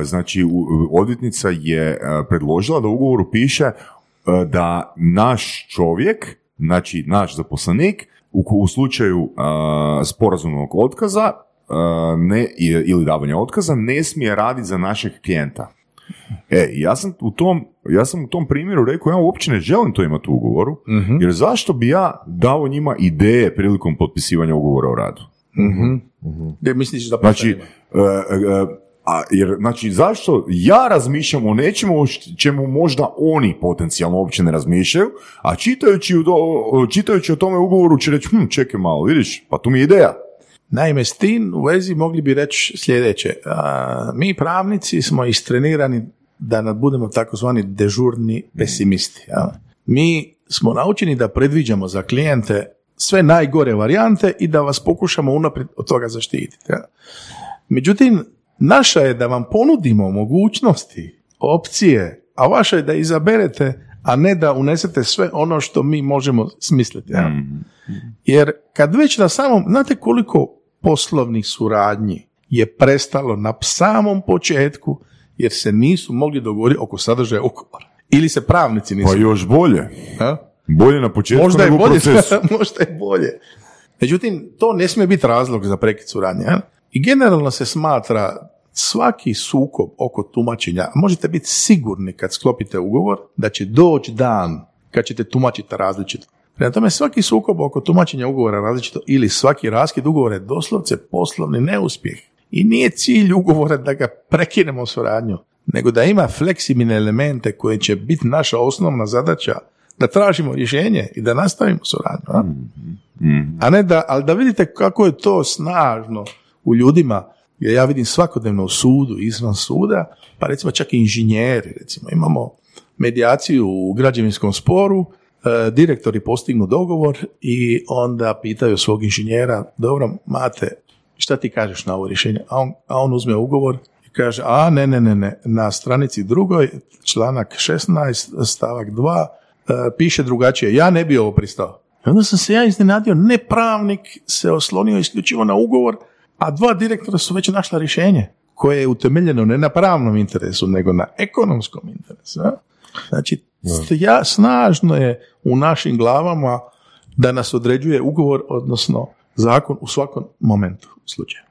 znači u- odvjetnica je predložila da u ugovoru piše uh, da naš čovjek znači naš zaposlenik u, u slučaju sporazumnog otkaza ne, ili davanja otkaza ne smije raditi za našeg klijenta. E, ja sam u tom, ja sam u tom primjeru rekao, ja uopće ne želim to imati u ugovoru, jer zašto bi ja dao njima ideje prilikom potpisivanja ugovora o radu? Gdje misliš da Znači, e, e, a, jer, znači, zašto ja razmišljam o nečemu o čemu možda oni potencijalno uopće ne razmišljaju, a čitajući, u do- o- čitajući o tome ugovoru će reći, hm, čekaj malo, vidiš, pa tu mi je ideja. Naime, s tim u vezi mogli bi reći sljedeće. A, mi pravnici smo istrenirani da budemo takozvani dežurni pesimisti. jel? Mi smo naučeni da predviđamo za klijente sve najgore varijante i da vas pokušamo unaprijed od toga zaštititi. jel? Međutim, naša je da vam ponudimo mogućnosti, opcije, a vaša je da izaberete, a ne da unesete sve ono što mi možemo smisliti. jel? Jer kad već na samom, znate koliko poslovnih suradnji je prestalo na samom početku jer se nisu mogli dogovoriti oko sadržaja ugovora. Ili se pravnici nisu. Pa još bolje. a? Bolje na početku Možda je nego u bolje, procesu. možda je bolje. Međutim, to ne smije biti razlog za prekid suradnje. jel? I generalno se smatra svaki sukob oko tumačenja, možete biti sigurni kad sklopite ugovor da će doći dan kad ćete tumačiti različito. Prema tome, svaki sukob oko tumačenja ugovora različito ili svaki raskid ugovora je doslovce poslovni neuspjeh. I nije cilj ugovora da ga prekinemo suradnju, nego da ima fleksibilne elemente koje će biti naša osnovna zadaća da tražimo rješenje i da nastavimo suradnju. a? A ne da, ali da vidite kako je to snažno u ljudima, jer ja vidim svakodnevno u sudu, izvan suda, pa recimo čak i inženjeri, recimo imamo medijaciju u građevinskom sporu, e, direktori postignu dogovor i onda pitaju svog inženjera, dobro, mate, šta ti kažeš na ovo rješenje? A on, a on uzme ugovor i kaže, a ne, ne, ne, ne, na stranici drugoj, članak 16, stavak 2, e, piše drugačije, ja ne bi ovo pristao. I onda sam se ja iznenadio, ne pravnik se oslonio isključivo na ugovor, a dva direktora su već našla rješenje koje je utemeljeno ne na pravnom interesu, nego na ekonomskom interesu. a? Znači, ja, snažno je u našim glavama da nas određuje ugovor, odnosno zakon u svakom momentu slučaju.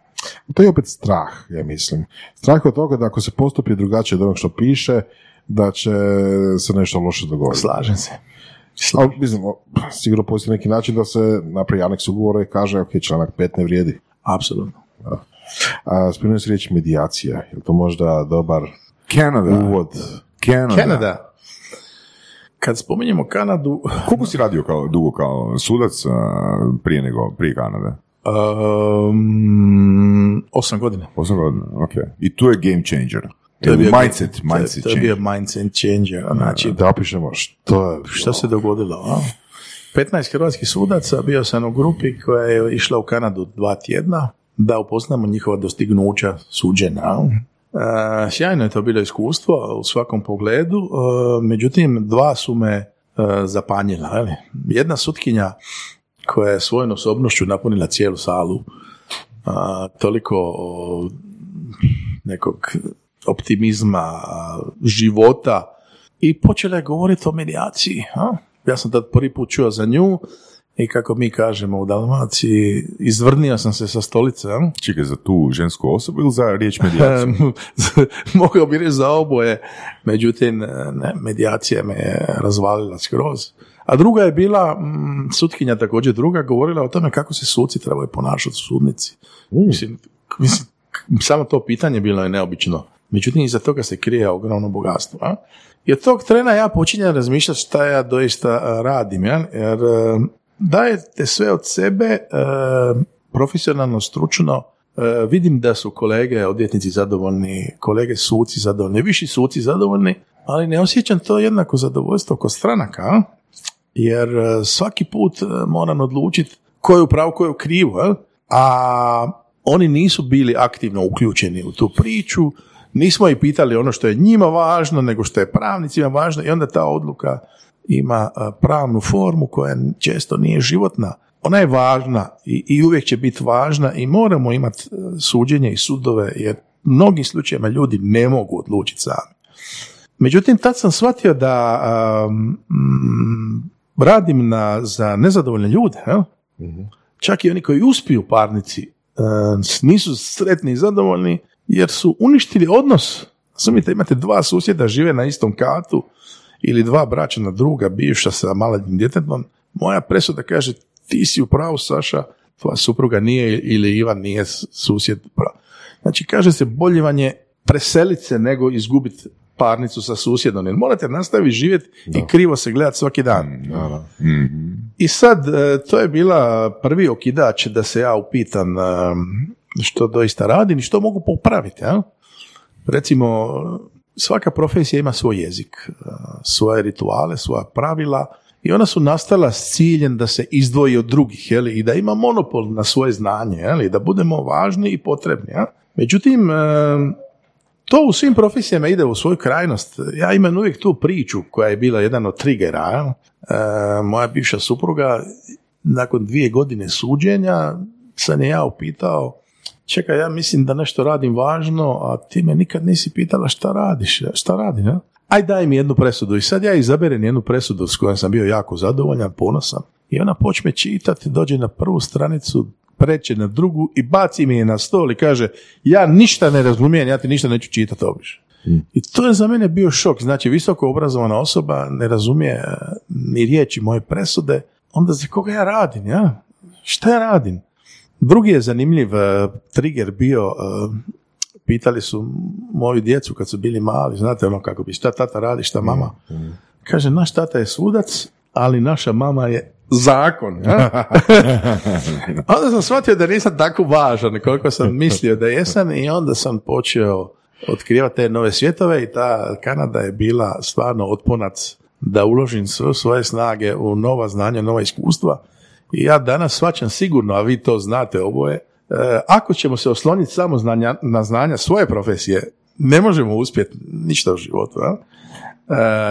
To je opet strah, ja mislim. Strah od toga da ako se postupi drugačije od onog što piše, da će se nešto loše dogoditi. Slažem se. Ali, mislim, o, sigurno postoji neki način da se napravi aneks ugovora i kaže, ok, članak 5 ne vrijedi. Apsolutno. A, spomenuo si riječ medijacija, je to možda dobar Kanada. uvod? Kanada. Kanada. Kad spominjemo Kanadu, Koliko si radio kao, dugo kao sudac prije nego, prije Kanade? um, osam godina. Osam godina, ok. I tu je game changer. To je bio- mindset, to je- mindset to je changer. bio mindset changer. Znači, Da opišemo što je... Što se dogodilo? A? 15 hrvatskih sudaca, bio sam u grupi koja je išla u Kanadu dva tjedna da upoznamo njihova dostignuća suđenja. a? E, sjajno je to bilo iskustvo u svakom pogledu, e, međutim dva su me e, zapanjila. je li? Jedna sutkinja koja je svojom osobnošću napunila cijelu salu, a, toliko o, nekog optimizma, života i počela je govoriti o medijaciji. Ja sam tad prvi put čuo za nju i kako mi kažemo u Dalmaciji, izvrnio sam se sa stolice. Čekaj, za tu žensku osobu ili za riječ medijacija? Mogao bi reći za oboje, međutim, ne, medijacija me je razvalila skroz. A druga je bila, mm, sutkinja također druga, govorila o tome kako se suci trebaju ponašati u sudnici. Mislim, mislim, samo to pitanje bilo je neobično. Međutim, iza toga se krije ogromno bogatstvo. A? I od tog trena ja počinjem razmišljati šta ja doista a, radim. Ja? Jer e, dajete sve od sebe e, profesionalno, stručno, e, vidim da su kolege odvjetnici zadovoljni, kolege suci zadovoljni, viši suci zadovoljni, ali ne osjećam to jednako zadovoljstvo kod stranaka. Jer e, svaki put e, moram odlučiti ko je u je jel? A oni nisu bili aktivno uključeni u tu priču, nismo ih pitali ono što je njima važno, nego što je pravnicima važno i onda ta odluka ima a, pravnu formu koja često nije životna. Ona je važna i, i uvijek će biti važna i moramo imati e, suđenje i sudove jer u mnogim slučajevima ljudi ne mogu odlučiti sami. Međutim, tad sam shvatio da um, radim na, za nezadovoljne ljude, jel? čak i oni koji uspiju parnici e, nisu sretni i zadovoljni jer su uništili odnos. Razumite, imate dva susjeda žive na istom katu ili dva bračna druga, bivša sa malim djetetom. Moja presuda kaže, ti si u pravu, Saša, tvoja supruga nije ili Ivan nije susjed. Znači, kaže se, bolje vam je preseliti se nego izgubiti parnicu sa susjedom. Jer morate nastaviti živjeti i krivo se gledati svaki dan. Mhm. I sad, e, to je bila prvi okidač da se ja upitam e, što doista radim i što mogu popraviti. Ja? Recimo, svaka profesija ima svoj jezik, e, svoje rituale, svoja pravila i ona su nastala s ciljem da se izdvoji od drugih jeli, i da ima monopol na svoje znanje, jeli, da budemo važni i potrebni. Ja? Međutim, to u svim profesijama ide u svoju krajnost. Ja imam uvijek tu priču koja je bila jedan od trigera. E, moja bivša supruga, nakon dvije godine suđenja, sam je ja upitao, čekaj, ja mislim da nešto radim važno, a ti me nikad nisi pitala šta radiš, šta radim, ja? Aj daj mi jednu presudu. I sad ja izaberem jednu presudu s kojom sam bio jako zadovoljan, ponosan. I ona počne čitati, dođe na prvu stranicu, preće na drugu i baci mi je na stol i kaže ja ništa ne razumijem, ja ti ništa neću čitati obiš. I to je za mene bio šok. Znači, visoko obrazovana osoba ne razumije eh, ni riječi moje presude, onda za koga ja radim, ja? Šta ja radim? Drugi je zanimljiv uh, trigger bio, uh, pitali su moju djecu kad su bili mali, znate ono kako bi, šta tata radi, šta mama. Kaže, naš tata je sudac, ali naša mama je zakon. Ja? onda sam shvatio da nisam tako važan koliko sam mislio da jesam i onda sam počeo otkrivati te nove svjetove i ta Kanada je bila stvarno otponac da uložim sve svoje snage u nova znanja, nova iskustva i ja danas shvaćam sigurno, a vi to znate oboje, e, ako ćemo se osloniti samo znanja, na znanja svoje profesije, ne možemo uspjeti ništa u životu. Ja?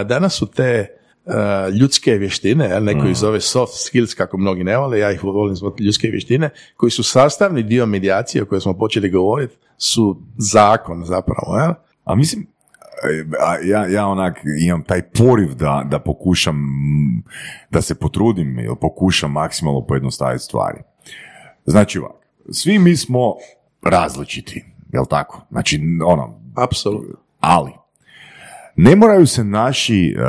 E, danas su te E, ljudske vještine, neko ih zove soft skills kako mnogi ne vole, ja ih volim zvati ljudske vještine, koji su sastavni dio medijacije o kojoj smo počeli govoriti, su zakon zapravo. Ja? A mislim, ja, ja onak imam taj poriv da, da pokušam, da se potrudim ili pokušam maksimalno pojednostaviti stvari. Znači ovak, svi mi smo različiti, jel tako? Znači, ono, Apsolutno. Ali, ne moraju se naši, e,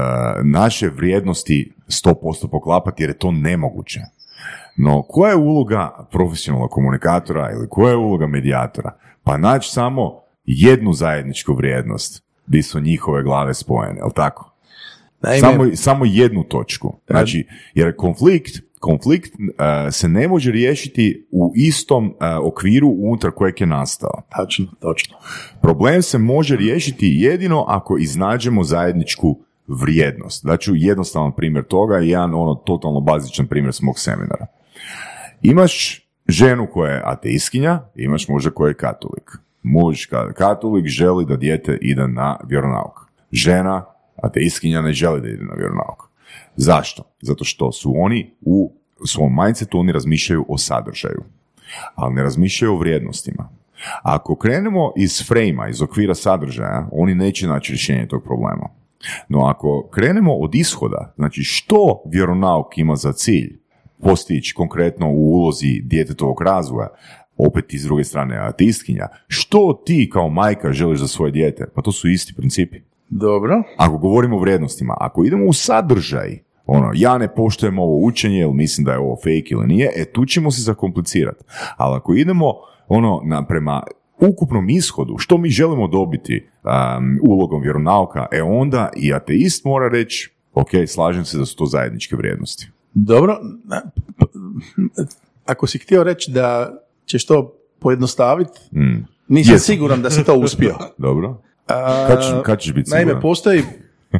naše vrijednosti 100% poklapati jer je to nemoguće. No, koja je uloga profesionalnog komunikatora ili koja je uloga medijatora? Pa naći samo jednu zajedničku vrijednost gdje su njihove glave spojene, jel tako? Samo, samo jednu točku. Znači, jer konflikt konflikt uh, se ne može riješiti u istom uh, okviru unutar kojeg je nastao. Točno, točno. Problem se može riješiti jedino ako iznađemo zajedničku vrijednost. Znači, jednostavan primjer toga je jedan ono totalno bazičan primjer s mog seminara. Imaš ženu koja je ateiskinja, imaš muža koji je katolik. Muž katolik želi da dijete ide na vjeronauk. Žena ateiskinja ne želi da ide na vjeronauk. Zašto? Zato što su oni u svom mindsetu, oni razmišljaju o sadržaju, ali ne razmišljaju o vrijednostima. Ako krenemo iz frejma, iz okvira sadržaja, oni neće naći rješenje tog problema. No ako krenemo od ishoda, znači što vjeronauk ima za cilj postići konkretno u ulozi djetetovog razvoja, opet iz druge strane ateistkinja, što ti kao majka želiš za svoje dijete? Pa to su isti principi. Dobro. Ako govorimo o vrijednostima, ako idemo u sadržaj, ono, ja ne poštujem ovo učenje jer mislim da je ovo fake ili nije, e tu ćemo se zakomplicirati. Ali ako idemo ono na, prema ukupnom ishodu, što mi želimo dobiti um, ulogom vjeronauka, e onda i ateist mora reći, ok, slažem se da su to zajedničke vrijednosti. Dobro, ako si htio reći da ćeš to pojednostaviti, mm. nisam siguran da si to uspio. Dobro. Kad, kad ćeš biti siguran? Naime, postoji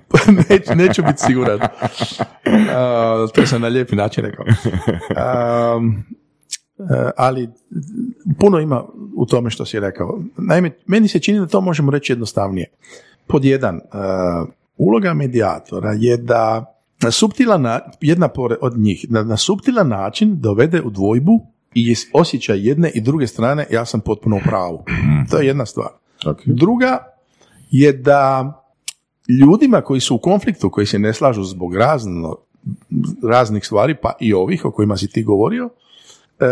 Neć, neću biti siguran. Uh, to sam na lijepi način rekao. Um, ali puno ima u tome što si rekao. Naime, meni se čini da to možemo reći jednostavnije. Pod jedan, uh, uloga medijatora je da na suptilan jedna od njih, na, na suptilan način dovede u dvojbu i osjećaj jedne i druge strane ja sam potpuno u pravu. To je jedna stvar. Druga je da ljudima koji su u konfliktu, koji se ne slažu zbog razno raznih stvari, pa i ovih o kojima si ti govorio, e,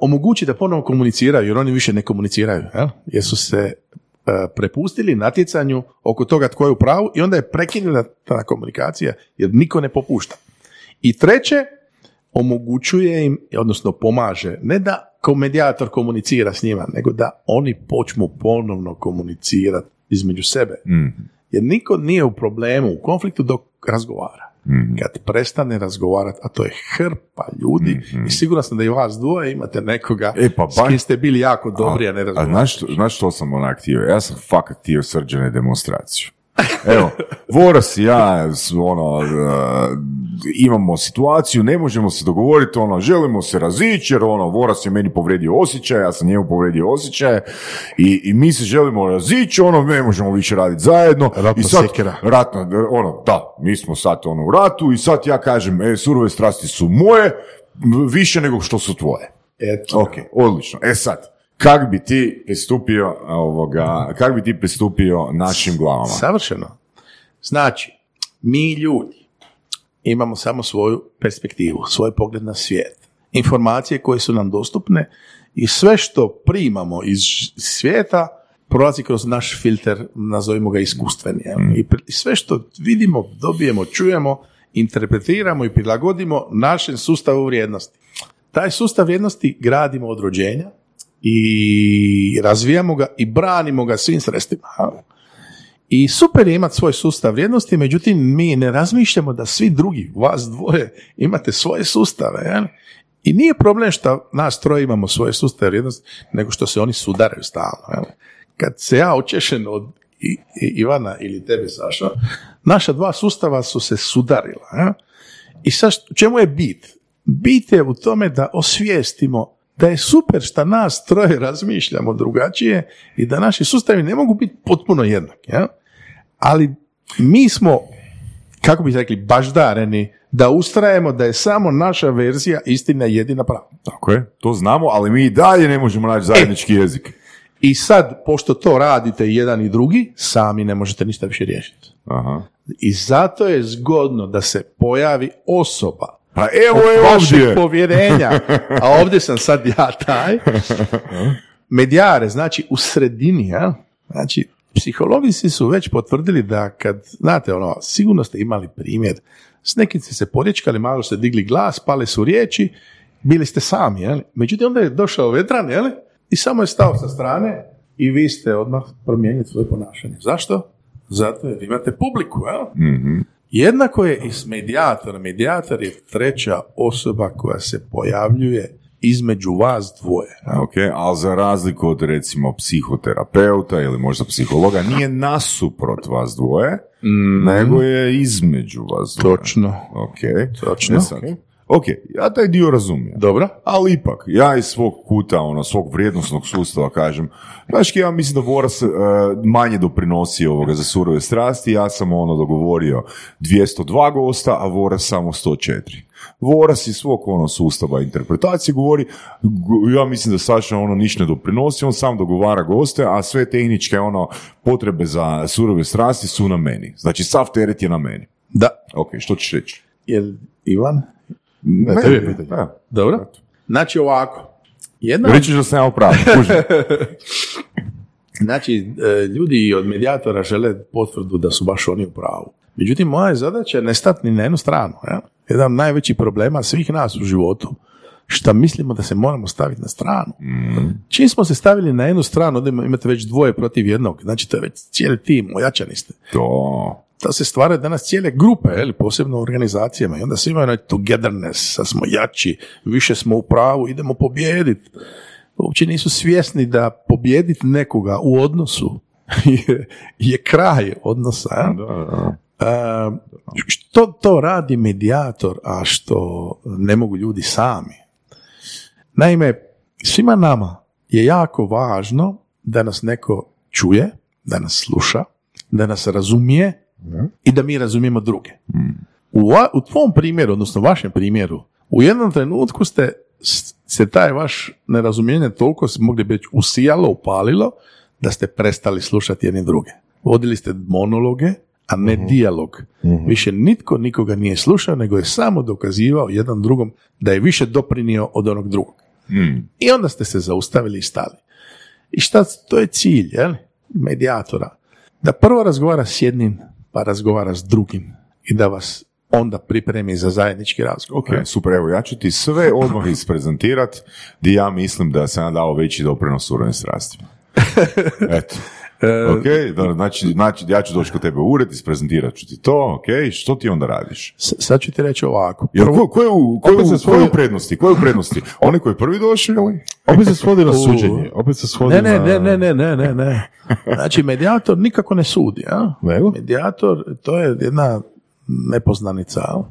omogući da ponovno komuniciraju, jer oni više ne komuniciraju, jel? jer su se e, prepustili natjecanju oko toga tko je u pravu i onda je prekinuta ta komunikacija, jer niko ne popušta. I treće, omogućuje im, odnosno pomaže, ne da kao medijator komunicira s njima, nego da oni počnu ponovno komunicirati između sebe. Jer niko nije u problemu, u konfliktu dok razgovara. Kad prestane razgovarati, a to je hrpa ljudi, i sigurno sam da i vas dvoje imate nekoga E, pa s kim ste bili jako dobri, a, ne A razgovarate. znaš, što- znaš što sam onak htio? Ja sam fakat htio srđane demonstraciju. Evo, Voras i ja, ono, e, imamo situaciju, ne možemo se dogovoriti, ono, želimo se razići, jer ono, Voras je meni povredio osjećaj, ja sam njemu povredio osjećaj, i, i mi se želimo razići, ono, ne možemo više raditi zajedno. Ratna I sad, sekira. Ratna, ono, da, mi smo sad ono u ratu i sad ja kažem, e, surove strasti su moje, više nego što su tvoje. Eto. Ok, odlično. E sad, kak bi ti pristupio ovoga, kak bi ti pristupio našim glavama? Savršeno. Znači, mi ljudi imamo samo svoju perspektivu, svoj pogled na svijet. Informacije koje su nam dostupne i sve što primamo iz svijeta prolazi kroz naš filter, nazovimo ga iskustveni. pri- I sve što vidimo, dobijemo, čujemo, interpretiramo i prilagodimo našem sustavu vrijednosti. Taj sustav vrijednosti gradimo od rođenja i razvijamo ga i branimo ga svim sredstvima. I super je imati svoj sustav vrijednosti, međutim mi ne razmišljamo da svi drugi, vas dvoje, imate svoje sustave. Jel? I nije problem što nas troje imamo svoje sustave vrijednosti, nego što se oni sudaraju stalno. Jel? Kad se ja očešen od I- I- Ivana ili tebe, Saša, naša dva sustava su se sudarila. Jel? I sad, čemu je bit? Bit je u tome da osvijestimo da je super što nas troje razmišljamo drugačije i da naši sustavi ne mogu biti potpuno jednaki. Ja? Ali mi smo, kako bi rekli, baždareni da ustrajemo da je samo naša verzija istina jedina prava. Tako je, to znamo, ali mi i dalje ne možemo naći zajednički jezik. I sad, pošto to radite jedan i drugi, sami ne možete ništa više riješiti. Aha. I zato je zgodno da se pojavi osoba Pa evo je vašeg ovdje. povjerenja, a ovdje sam sad ja taj, medijare, znači u sredini, ja? znači psihologici su već potvrdili da kad, znate ono, sigurno ste imali primjer, s nekim ste se porječkali, malo ste digli glas, pale su riječi, bili ste sami, jel? međutim onda je došao vedran, jel? i samo je stao sa strane i vi ste odmah promijenili svoje ponašanje. Zašto? Zato jer imate publiku, jel? Jednako je i s medijatorom. Medijator je treća osoba koja se pojavljuje između vas dvoje. Ok, ali za razliku od recimo psihoterapeuta ili možda psihologa, nije nasuprot vas dvoje, nego je između vas dvoje. Točno. Ok, Točno. E sad, ok, ja taj dio razumijem. Dobro? Ali ipak, ja iz svog kuta, ono, svog vrijednosnog sustava kažem, znaš, ja mislim da Voras e, manje doprinosi ovoga za surove strasti, ja sam ono dogovorio 202 gosta, a Voras samo 104. Voras iz svog ono sustava interpretacije govori, ja mislim da Saša ono ništa ne doprinosi, on sam dogovara goste, a sve tehničke ono potrebe za surove strasti su na meni. Znači, sav teret je na meni. Da. Ok, što ćeš reći? Jel Ivan? Ne, tebi je pitanje. da. Dobro. Znači ovako. Jedna, Reći da sam ja u pravu, kužim. znači, e, ljudi od medijatora žele potvrdu da su baš oni u pravu. Međutim, moja je zadaća ne stati ni na jednu stranu. Ja? Jedan od najvećih problema svih nas u životu, šta mislimo da se moramo staviti na stranu. Čim smo se stavili na jednu stranu, onda imate već dvoje protiv jednog. Znači, to je već cijeli tim, ojačani ste. To, to se stvaraju danas cijele grupe, jel, posebno u organizacijama i onda svi imaju togetherness, sad smo jači, više smo u pravu, idemo pobijediti. Uopće nisu svjesni da pobijediti nekoga u odnosu je, je kraj odnosa. da, da. A, što to radi medijator, a što ne mogu ljudi sami? Naime, svima nama je jako važno da nas neko čuje, da nas sluša, da nas razumije i da mi razumijemo druge. U, va- u tvom primjeru, odnosno vašem primjeru, u jednom trenutku ste se taj vaš nerazumijevanje toliko se mogli biti usijalo, upalilo, da ste prestali slušati jedni druge. Vodili ste monologe, a ne dijalog. Više nitko nikoga nije slušao, nego je samo dokazivao jedan drugom da je više doprinio od onog drugog. I onda ste se zaustavili i stali. I šta, to je cilj, jel? Medijatora. Da prvo razgovara s jednim, pa razgovara s drugim. I da vas onda pripremi za zajednički razgovor. Ok, super, evo ja ću ti sve odmah isprezentirat di ja mislim da sam dao veći doprinos surovim strastima. Eto. Ok, da, znači, znači ja ću doći kod tebe u ured, isprezentirat ću ti to, ok, što ti onda radiš? S- sad ću ti reći ovako. Jel, ko, ko je u, ko je u, svodi- ko je u prednosti? Ko je u prednosti? Oni koji prvi došli ili? Opet se svodi na suđenje. Opet se svodi Ne, ne, na... ne, ne, ne, ne, ne, ne. Znači, medijator nikako ne sudi, a? Nego? Medijator, to je jedna nepoznanica, a?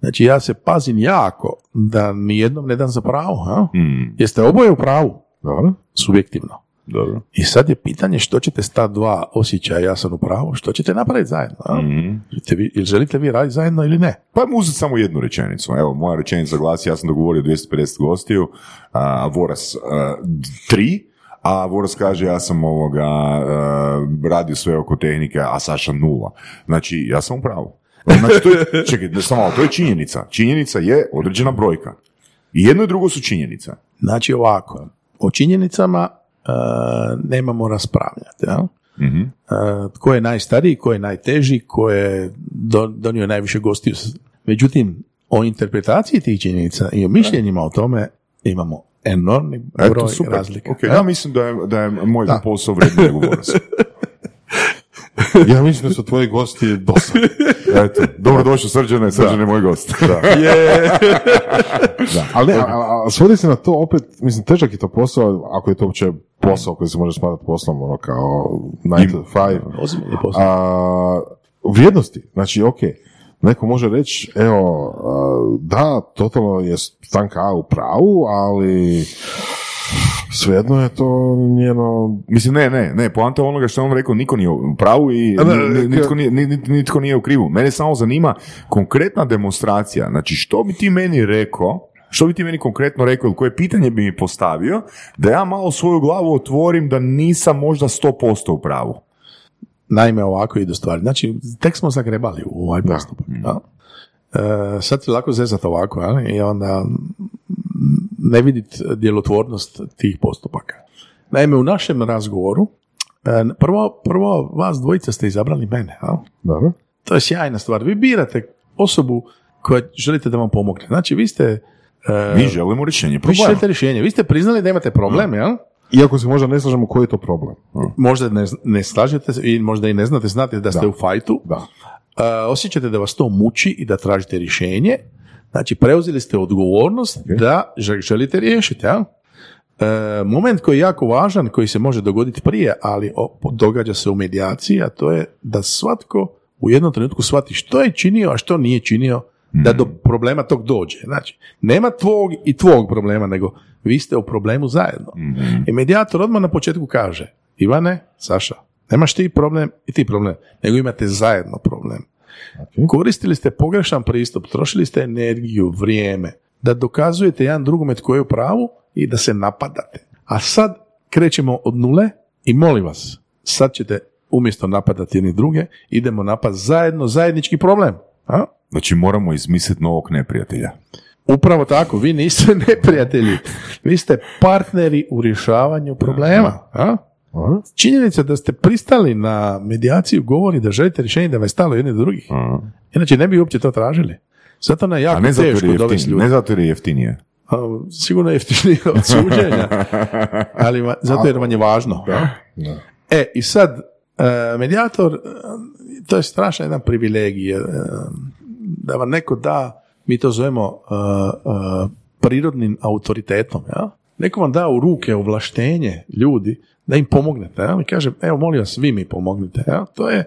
Znači, ja se pazim jako da ni jednom ne dam za pravo, a? Hmm, Jeste oboje u pravu? Dobro. Subjektivno. Dobro. I sad je pitanje što ćete s ta dva osjećaja, ja sam u pravu, što ćete napraviti zajedno, a? Mhm. Želite vi, ili želite vi raditi zajedno ili ne? Pa uzeti samo jednu rečenicu. Evo, moja rečenica glasi, ja sam dogovorio 250 gostiju, a Voras a, tri, a Voras kaže ja sam ovoga a, radio sve oko tehnike, a Saša nula. Znači, ja sam u pravu. Znači, to je, čekaj, samo to je činjenica. Činjenica je određena brojka. I jedno i drugo su činjenica. Znači ovako, o činjenicama nemamo raspravljati, jel? Mhm. E, tko je najstariji, ko je najteži, ko je do- donio najviše gostiju. Međutim, o interpretaciji tih činjenica i o mišljenjima o tome imamo enormni broj Eto, super. razlika. Ok, jel? ja mislim da je, da je moj posao vredniji nego Voras. Ja mislim da su tvoji gosti dosadni. Eto, dobrodošao Srđane, Srđan je moj gost. Da, ali ne, a, a, a svodi se na to opet, mislim, težak je to posao, ako je to uopće posao koji se može smatrati poslom, ono kao 9 to 5. Ozbiljni posao. A, vrijednosti, znači, ok, neko može reći, evo, a, da, totalno je stanka A u pravu, ali svejedno je to njeno Mislim, ne, ne, ne, poanta onoga što je on rekao, niko nije u pravu i da, nitko nije, ni- ni- nitko nije u krivu. Mene samo zanima konkretna demonstracija, znači što bi ti meni rekao, što bi ti meni konkretno rekao ili koje pitanje bi mi postavio, da ja malo svoju glavu otvorim da nisam možda 100% u pravu. Naime, ovako idu stvari. Znači, tek smo zagrebali u ovaj postupak. da. E, sad se lako zezat ovako, jel? i onda ne vidit djelotvornost tih postupaka. Naime, u našem razgovoru, e, prvo, prvo vas dvojica ste izabrali mene, jel? Dobro. To je sjajna stvar. Vi birate osobu koja želite da vam pomogne. Znači, vi ste... Mi želimo rješenje vi problema. želite rješenje. Vi ste priznali da imate problem, jel? Iako se možda ne slažemo koji je to problem. Možda ne, ne slažete se i možda i ne znate, znate da ste u fajtu. Da. Uh, osjećate da vas to muči i da tražite rješenje, znači preuzeli ste odgovornost da žel- želite riješiti. Ja? E, moment koji je jako važan, koji se može dogoditi prije, ali o- događa se u medijaciji, a to je da svatko u jednom trenutku shvati što je činio, a što nije činio da do problema tog dođe. Znači, nema tvog i tvog problema, nego vi ste u problemu zajedno. I medijator odmah na početku kaže, Ivane, Saša, nemaš ti problem i ti problem, nego imate zajedno problem. Koristili ste pogrešan pristup, trošili ste energiju, vrijeme, da dokazujete jedan drugome tko je u pravu i da se napadate. A sad krećemo od nule i molim vas, sad ćete umjesto napadati jedni druge, idemo napad zajedno, zajednički problem. A? Znači moramo izmisliti novog neprijatelja. Upravo tako, vi niste neprijatelji, vi ste partneri u rješavanju problema. A? Aha. Činjenica da ste pristali na medijaciju govori da želite rješenje da vas je stalo jedni do drugih. Inače ne bi uopće to tražili. Zato nam je A jako ne teško je dovesti ljude. ne zato jer je jeftinije. A, Sigurno je jeftinije od suđenja, ali va- zato jer vam je važno. Da. E, i sad, e, medijator, e, to je strašan jedan privilegij, e, da vam neko da, mi to zovemo e, prirodnim autoritetom, ja? Neko vam da u ruke ovlaštenje ljudi da im pomognete, ja? I kaže, evo, molim vas, vi mi pomognite, ja? To je,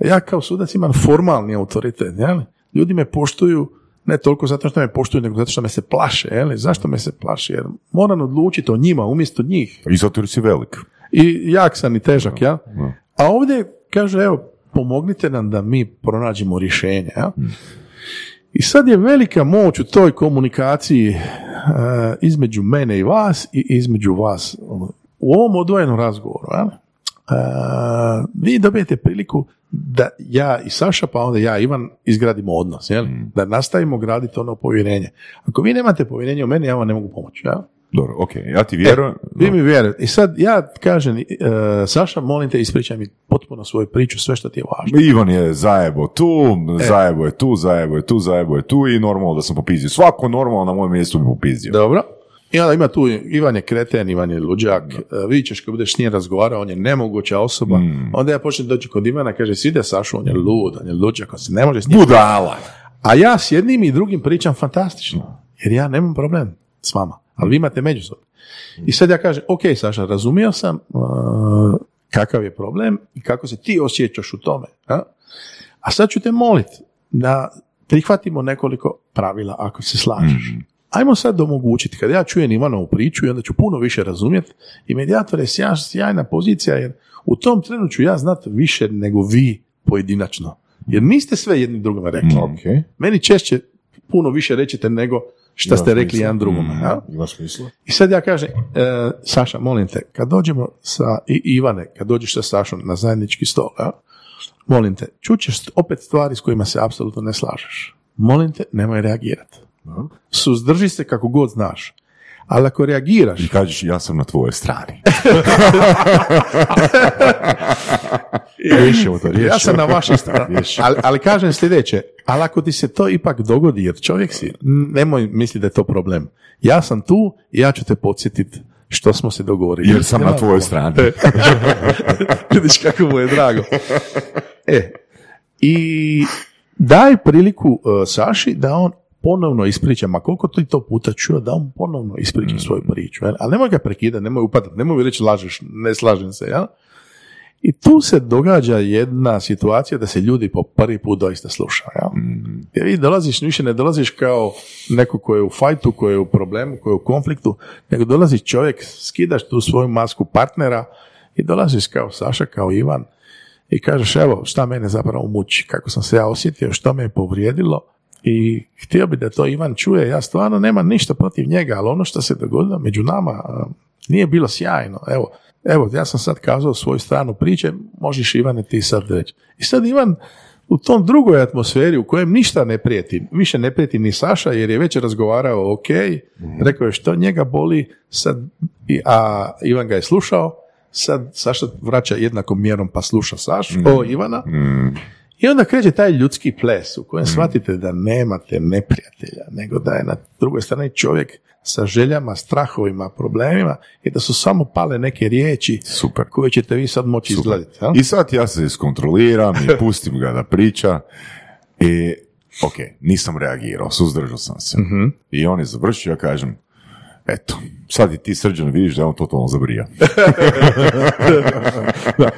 ja kao sudac imam formalni autoritet, ja? Ljudi me poštuju ne toliko zato što me poštuju, nego zato što me se plaše, je Zašto me se plaše? Jer moram odlučiti o njima umjesto njih I zato jer si velik. i jak sam i težak, ja? A ovdje kaže, evo, pomognite nam da mi pronađemo rješenje, ja? I sad je velika moć u toj komunikaciji e, između mene i vas i između vas. U ovom odvojenom razgovoru, ja? E, vi dobijete priliku da ja i Saša, pa onda ja i Ivan izgradimo odnos, jel? da nastavimo graditi ono povjerenje. Ako vi nemate povjerenje u meni, ja vam ne mogu pomoći. Ja? Dobro, ok, ja ti vjerujem. Vi mi vjerujete. I sad ja kažem, e, Saša, molim te, ispričaj mi potpuno svoju priču, sve što ti je važno. Ivan je zajebo tu, zajebo je tu, zajebo je tu, zajebo je tu i normalno da sam popizio. Svako normalno na mojem mjestu bi popizio. Dobro. I onda ima tu, Ivan je kreten, Ivan je luđak, e, vidit ćeš kad budeš s njim razgovarao, on je nemoguća osoba. Onda ja počnem doći kod Ivana, kaže, side Sašu, on je lud, on je luđak, on se ne može s njim. Budala! A ja s jednim i drugim pričam fantastično, jer ja nemam problem s vama, ali vi imate međusobno. I sad ja kažem, ok Saša, razumio sam uh, kakav je problem i kako se ti osjećaš u tome. A, a sad ću te moliti da prihvatimo nekoliko pravila ako se slažeš. Ajmo sad omogućiti, kad ja čujem Ivanovu priču i onda ću puno više razumjeti i medijator je sjaj- sjajna pozicija jer u tom trenu ću ja znati više nego vi pojedinačno. Jer niste sve jednim drugome rekli. Ok. Meni češće puno više rećete nego šta ste rekli jedan drugome. ja? Ima smisla. I sad ja kažem, e, Saša, molim te, kad dođemo sa, i Ivane, kad dođeš sa Sašom na zajednički stol, ja, molim te, čućeš opet stvari s kojima se apsolutno ne slažeš. Molim te, nemoj reagirati. Suzdrži se kako god znaš. Ali ako reagiraš, I kažeš, ja sam na tvojoj strani. Riješimo to, riješimo. ja sam na vašoj strani. ali, ali kažem sljedeće, ali ako ti se to ipak dogodi, jer čovjek si, nemoj misliti da je to problem. Ja sam tu i ja ću te podsjetiti što smo se dogovorili. Jer sam na tvojoj strani. Vidiš kako mu je drago. E, i daj priliku uh, Saši da on ponovno ispriča, ma koliko ti to puta čuo, da on ponovno ispriča svoju priču. Jel? Ali nemoj ga prekidati, nemoj upadati, nemoj reći lažeš, ne slažem se. Jel? I tu se događa jedna situacija da se ljudi po prvi put doista slušaju. Jel? Jer vi dolaziš, više ne dolaziš kao neko ko je u fajtu, ko je u problemu, ko je u konfliktu, nego dolazi čovjek, skidaš tu svoju masku partnera i dolaziš kao Saša, kao Ivan i kažeš evo šta mene zapravo muči, kako sam se ja osjetio, što me je povrijedilo i htio bi da to Ivan čuje, ja stvarno nemam ništa protiv njega, ali ono što se dogodilo među nama nije bilo sjajno, evo, evo ja sam sad kazao svoju stranu priče, možeš Ivane ti sad reći. I sad Ivan u tom drugoj atmosferi u kojem ništa ne prijeti, više ne prijeti ni Saša jer je već razgovarao ok, rekao je što njega boli, sad, a Ivan ga je slušao, sad Saša vraća jednakom mjerom pa sluša Sašu, o Ivana, i onda kreće taj ljudski ples u kojem shvatite da nemate neprijatelja, nego da je na drugoj strani čovjek sa željama, strahovima, problemima i da su samo pale neke riječi Super. koje ćete vi sad moći izgledati. I sad ja se iskontroliram i pustim ga da priča i ok, nisam reagirao, suzdržao sam se. I on je završio, ja kažem, eto, sad i ti srđan vidiš da je on totalno zabrija.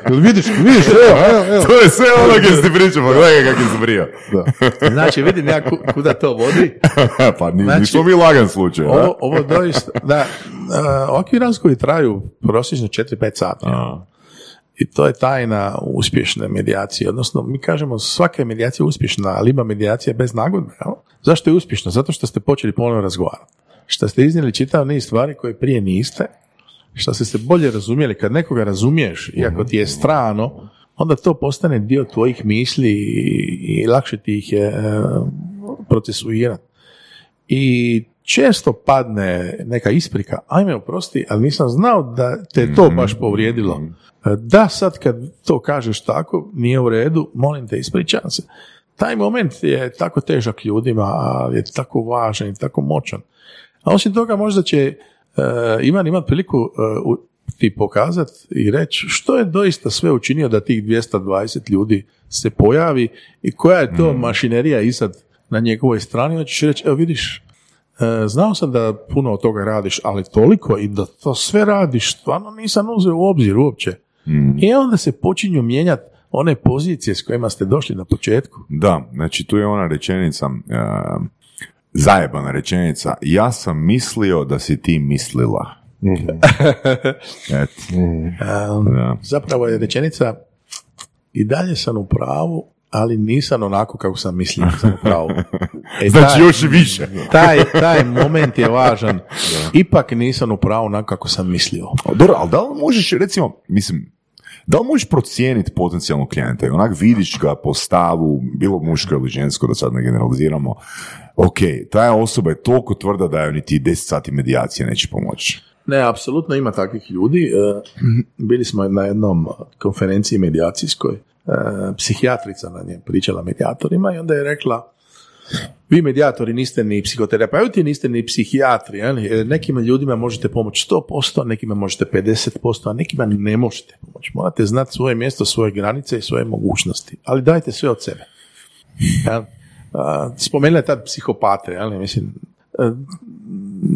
Jel vidiš, vidiš, evo, evo, evo. to je sve ono gdje si pričao, pa gledaj kako je zabrio. Znači, vidim ja ku- kuda to vodi. pa Znači, nismo mi lagan slučaj? Ovo, ovo doista, da, uh, ovakvi razgovori traju prosječno 4-5 sati. A. I to je tajna uspješne medijacije. Odnosno, mi kažemo svaka je medijacija uspješna, ali ima medijacija bez nagodbe. Zašto je uspješna? Zato što ste počeli ponovno razgovarati. Što ste iznijeli čitav niz stvari koje prije niste, što ste se bolje razumjeli. Kad nekoga razumiješ, iako ti je strano, onda to postane dio tvojih misli i, lakše ti ih je e, procesuirati. I često padne neka isprika, ajme oprosti, ali nisam znao da te to baš povrijedilo. Da sad kad to kažeš tako, nije u redu, molim te ispričavam se. Taj moment je tako težak ljudima, ali je tako važan i tako moćan. A osim toga možda će e, Ivan imati priliku e, u- ti pokazati i reći što je doista sve učinio da tih 220 ljudi se pojavi i koja je to mašinerija izad na njegovoj strani, onda ćeš reći, evo vidiš, e, znao sam da puno od toga radiš, ali toliko i da to sve radiš, stvarno nisam uzeo u obzir uopće. I onda se počinju mijenjati one pozicije s kojima ste došli na početku. Da, znači tu je ona rečenica, uh, zajebana rečenica, ja sam mislio da si ti mislila. Eto, Um, da. Zapravo je rečenica i dalje sam u pravu, ali nisam onako kako sam mislio da sam u pravu. E, Znači taj, još više. taj, taj moment je važan. Ipak nisam u pravu onako kako sam mislio. Dobro, ali da li možeš, recimo, mislim, Da li možeš procijeniti potencijalnog klijenta? Onak vidiš ga po stavu, bilo muško ili žensko, da sad ne generaliziramo, ok, ta osoba je toliko tvrda da joj niti 10 sati medijacije neće pomoći. Ne, apsolutno ima takvih ljudi. E, Bili smo na jednom konferenciji medijacijskoj. E, Psihijatrica nam je pričala medijatorima i onda je rekla vi medijatori niste ni psihoterapeuti, niste ni psihijatri. jel? E, Nekim ljudima možete pomoći 100%, nekima možete 50%, a nekima ne možete pomoći. Morate znati svoje mjesto, svoje granice i svoje mogućnosti. Ali dajte sve od sebe. Jel? Spomenula je tad psihopate, jel? mislim, e,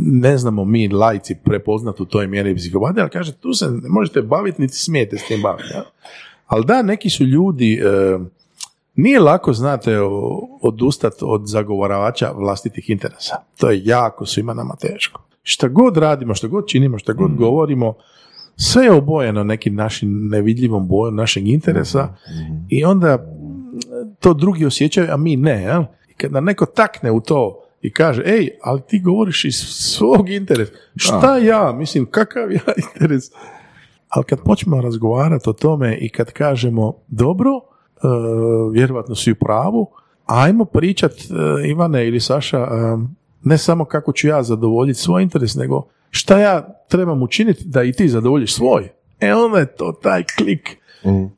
ne znamo mi lajci prepoznati u toj mjeri psihopate, ali kaže, tu se ne možete baviti, niti smijete s tim baviti. jel? Ali da, neki su ljudi, e, nije lako, znate, odustati od zagovaravača vlastitih interesa. To je jako svima nama teško. Šta god radimo, šta god činimo, šta god govorimo, sve je obojeno nekim našim nevidljivom bojom našeg interesa i onda mm, to drugi osjećaju, a mi ne. Jel? I kada neko takne u to i kaže, ej, ali ti govoriš iz svog interesa. Šta ja? Mislim, kakav ja interes? Ali kad počnemo razgovarati o tome i kad kažemo, dobro, e, vjerovatno si u pravu, ajmo pričat, e, Ivane ili Saša, e, ne samo kako ću ja zadovoljiti svoj interes, nego šta ja trebam učiniti da i ti zadovoljiš svoj. E onda je to taj klik.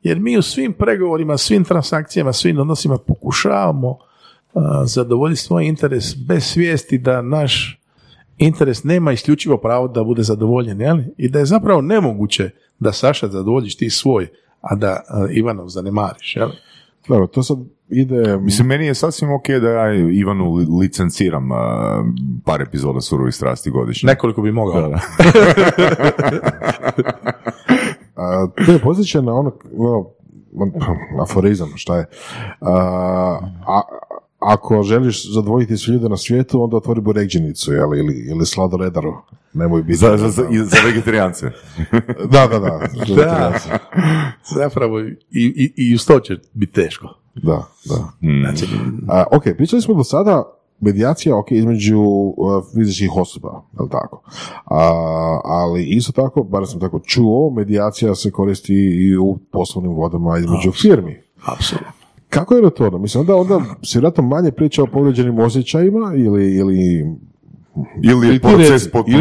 Jer mi u svim pregovorima, svim transakcijama, svim odnosima pokušavamo a, zadovoljiti svoj interes bez svijesti da naš interes nema isključivo pravo da bude zadovoljen, jel? I da je zapravo nemoguće da Saša zadovoljiš ti svoj, a da a, Ivanov zanemariš, jel? Dobro, to sad ide... Mislim, meni je sasvim ok da ja Ivanu li- licenciram a, par epizoda surovih strasti godišnje. Nekoliko bi mogao. A, to je posjeća na ono, ono, on- aforizam, šta je. A, a, ako želiš zadovoljiti sve ljude na svijetu, onda otvori burekđenicu, jel, ili, ili sladoredaru. Nemoj biti... Za, za, za, za vegetarijance. Da, da, da. Da. Zapravo i, i, i uz to će biti teško. Da, da. Znači, A, ok, pričali smo do sada medijacija ok, između uh, fizičkih osoba, je tako? A, ali isto tako, bar sam tako čuo, medijacija se koristi i u poslovnim vodama između firmi. apsolutno. Kako je to? Mislim, onda, onda si vjerojatno manje priča o povrijeđenim osjećajima ili, ili Ili je proces potpuno...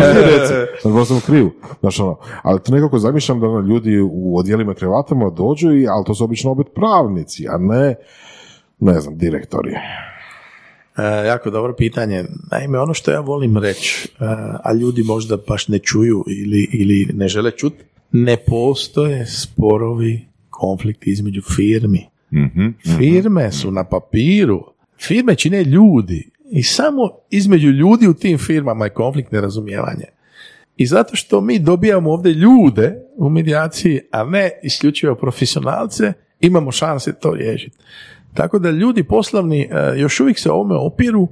Ili sam kriv. Znaš, ono, ali to nekako zamišljam da ono, ljudi u odjelima krevatama dođu, i, ali to su obično opet pravnici, a ne, ne znam, direktori. E, jako dobro pitanje. Naime, ono što ja volim reći, e, a ljudi možda baš ne čuju ili, ili ne žele čuti, ne postoje sporovi, konflikti između firmi. Mhm. Firme su na papiru, firme čine ljudi i samo između ljudi u tim firmama je konflikt nerazumijevanje. I zato što mi dobijamo ovdje ljude u medijaciji, a ne isključivo profesionalce, imamo šanse to riješiti. Tako da ljudi poslovni e, još uvijek se ovome opiru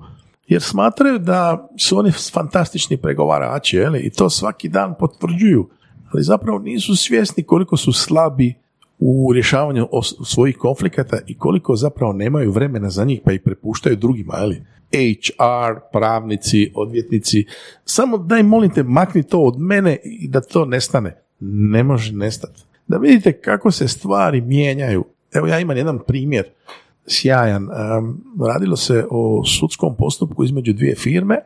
jer smatraju da su oni fantastični pregovarači je i to svaki dan potvrđuju, ali zapravo nisu svjesni koliko su slabi u rješavanju svojih konflikata i koliko zapravo nemaju vremena za njih pa ih prepuštaju drugima, je? HR, pravnici, odvjetnici, samo daj molim te makni to od mene i da to nestane. Ne može nestati. Da vidite kako se stvari mijenjaju. Evo ja imam jedan primjer sjajan. Radilo se o sudskom postupku između dvije firme.